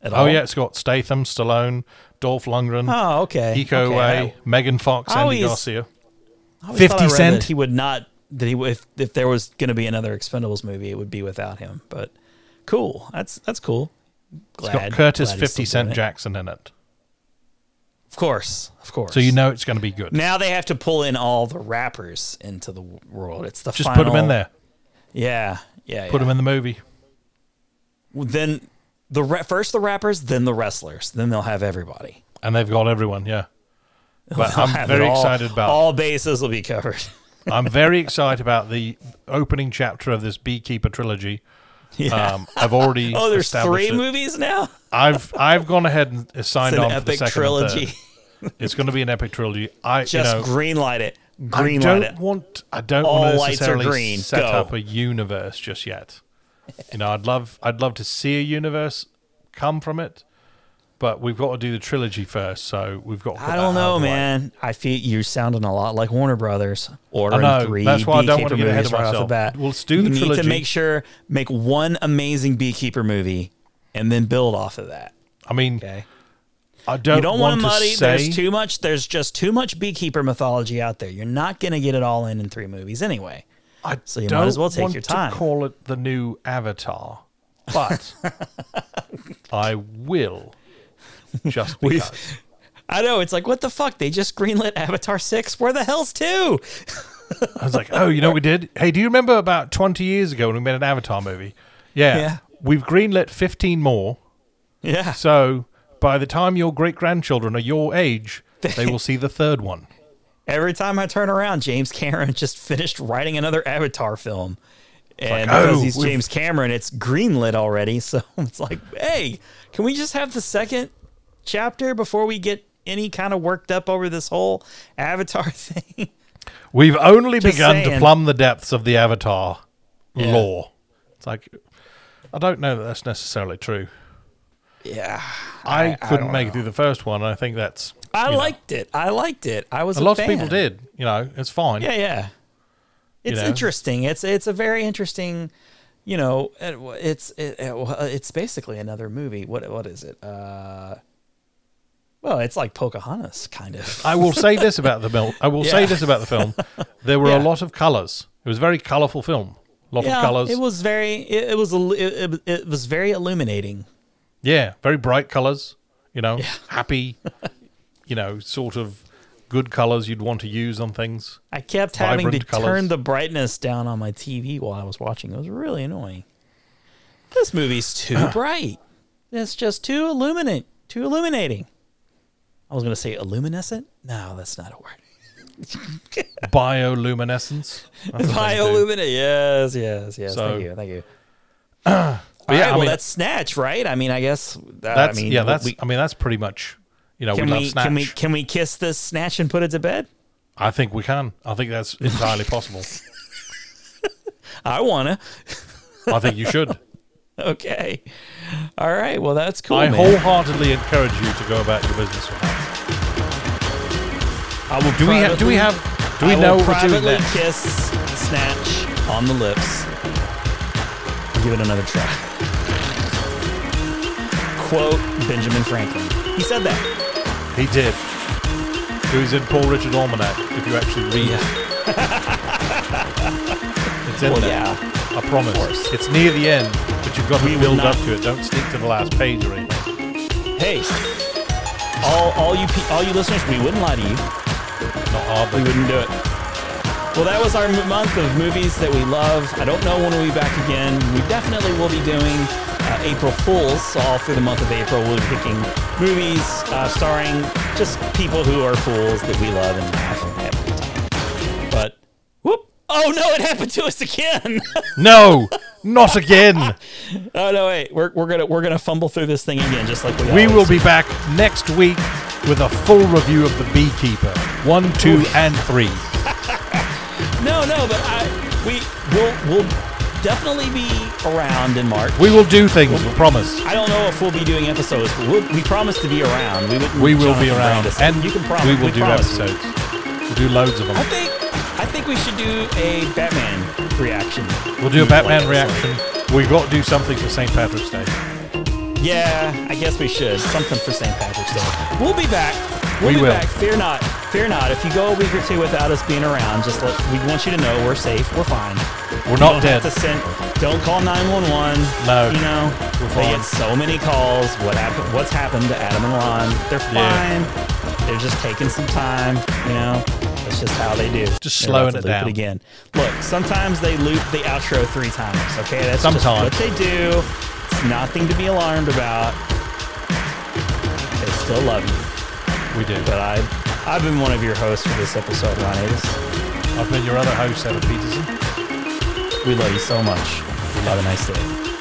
At Oh all? yeah, it's got Statham, Stallone, Dolph Lundgren, Oh, okay. Iko okay. Uwais, I- Megan Fox, I Andy always- Garcia. I always thought I 50 Cent. That he would not. That he would- if if there was going to be another Expendables movie, it would be without him. But cool. That's that's cool. It's Glad, got Curtis glad 50 still doing Cent it. Jackson in it. Of course, of course. So you know it's going to be good. now they have to pull in all the rappers into the world. It's the Just final, put them in there. Yeah, yeah. Put yeah. them in the movie. Then the first the rappers, then the wrestlers. Then they'll have everybody. And they've got everyone, yeah. But They'll I'm very all- excited about all bases will be covered. I'm very excited about the opening chapter of this Beekeeper trilogy. Yeah. Um, I've already oh, there's three it. movies now. I've I've gone ahead and signed on for the second trilogy. It's going to be an epic trilogy. I Just you know, greenlight it. I Greenlight don't it. want I don't All want to necessarily green. set Go. up a universe just yet. You know, I'd love I'd love to see a universe come from it, but we've got to do the trilogy first. So we've got. To I don't know, the man. I feel you're sounding a lot like Warner Brothers. Ordering know. three That's why I don't wanna Beekeeper get ahead of right off the myself. bat. We'll just do you the need to make sure make one amazing Beekeeper movie, and then build off of that. I mean, Okay. I don't, you don't want want to muddy. say There's too much. There's just too much Beekeeper mythology out there. You're not gonna get it all in in three movies anyway. I So you might as well take your time. To call it the new Avatar, but I will. Just We've- because. I know it's like what the fuck? They just greenlit Avatar six. Where the hell's two? I was like, oh, you know what we did? Hey, do you remember about 20 years ago when we made an Avatar movie? Yeah. Yeah. We've greenlit 15 more. Yeah. So by the time your great grandchildren are your age, they will see the third one. Every time I turn around, James Cameron just finished writing another Avatar film. And like, because oh, he's James Cameron, it's greenlit already. So it's like, hey, can we just have the second chapter before we get any kind of worked up over this whole Avatar thing? We've only Just begun to plumb the depths of the Avatar Yeah. lore. It's like, I don't know that that's necessarily true. yeah. I, I couldn't don't make know. it through the first one. and I think that's I you know, liked it. I liked it. I was a a, lot of people did. You know, it's fine. Yeah, yeah. It's know? interesting. It's it's a very interesting. You know, it- it's it, it- it's basically another movie. What what is it? Uh, well, it's like Pocahontas, kind of. I will say this about the film. I will say this about the film. There were Yeah. a lot of colors. It was a very colorful film. A lot yeah, of colors. it was very. It, it was it, it, it was very illuminating. yeah, very bright colors. You know, happy. you know, sort of good colors you'd want to use on things. I kept having to colours. turn the brightness down on my TV while I was watching. It was really annoying. This movie's too bright. It's just too illuminate, too illuminating. I was going to say illuminescent. No, that's not a word. Bioluminescence. That's what they do. Bioluminate. Yes, yes, yes. So- thank you, thank you. All yeah, right, well, mean, that's Snatch, right? I mean, I guess. Uh, that's I mean, yeah, that's. We, I mean, that's pretty much. You know, can we we Snatch. can we can we kiss this Snatch and put it to bed? I think we can. I think that's entirely possible. I wanna. I think you should. Okay. All right. Well, that's cool, I man. wholeheartedly encourage you to go about your business. I will Do we have? Do we have? Do we I know will what we're doing privately kiss Snatch on the lips. Give it another try. Quote Benjamin Franklin. He said that. He did. Was in Paul Richard Almanac. If you actually read it, it's in Well, there. yeah. I promise. It's near the end, but you've got to We build up to it. Don't stick to the last page or anything. Hey, all all you all you listeners, we wouldn't lie to you. We wouldn't do it. Well, that was our month of movies that we love. I don't know when we'll be back again. We definitely will be doing uh, April Fools. So all through the month of April, we'll be picking movies uh, starring just people who are fools that we love and laugh and have a good time. But whoop! Oh no, it happened to us again. No, not again. oh no, wait. We're, we're gonna we're gonna fumble through this thing again, just like we. We will do. be back next week with a full review of The Beekeeper. One, two, and three. No, no, but I we will we'll definitely be around in March. We will do things, we promise. I don't know if we'll be doing episodes, but we'll, we promise to be around. We, We will be around. And you can promise. we will do promise. episodes. We'll do loads of them. I think I think we should do a Batman reaction. We'll do a Batman reaction. We've got to do something for St. Patrick's Day. Yeah, I guess we should. Something for St. Patrick's Day. We'll be back. We'll We be will. back. Fear not. Fear not. If you go a week or two without us being around, just let we want you to know we're safe. We're fine. We're You not don't dead. Have to send, don't call 911. No, You know, we're they get so many calls. What happened? What's happened to Adam and Ron? They're fine. Yeah. They're just taking some time. You know, that's just how they do. Just They're slowing it down. again. Look, sometimes they loop the outro three times. Okay, that's just Sometimes. what they do. It's nothing to be alarmed about. They still love you. We do. But I, I've been one of your hosts for this episode, Ron Avis. I've been your other host, Evan Peterson. We love you so much. Have a nice day.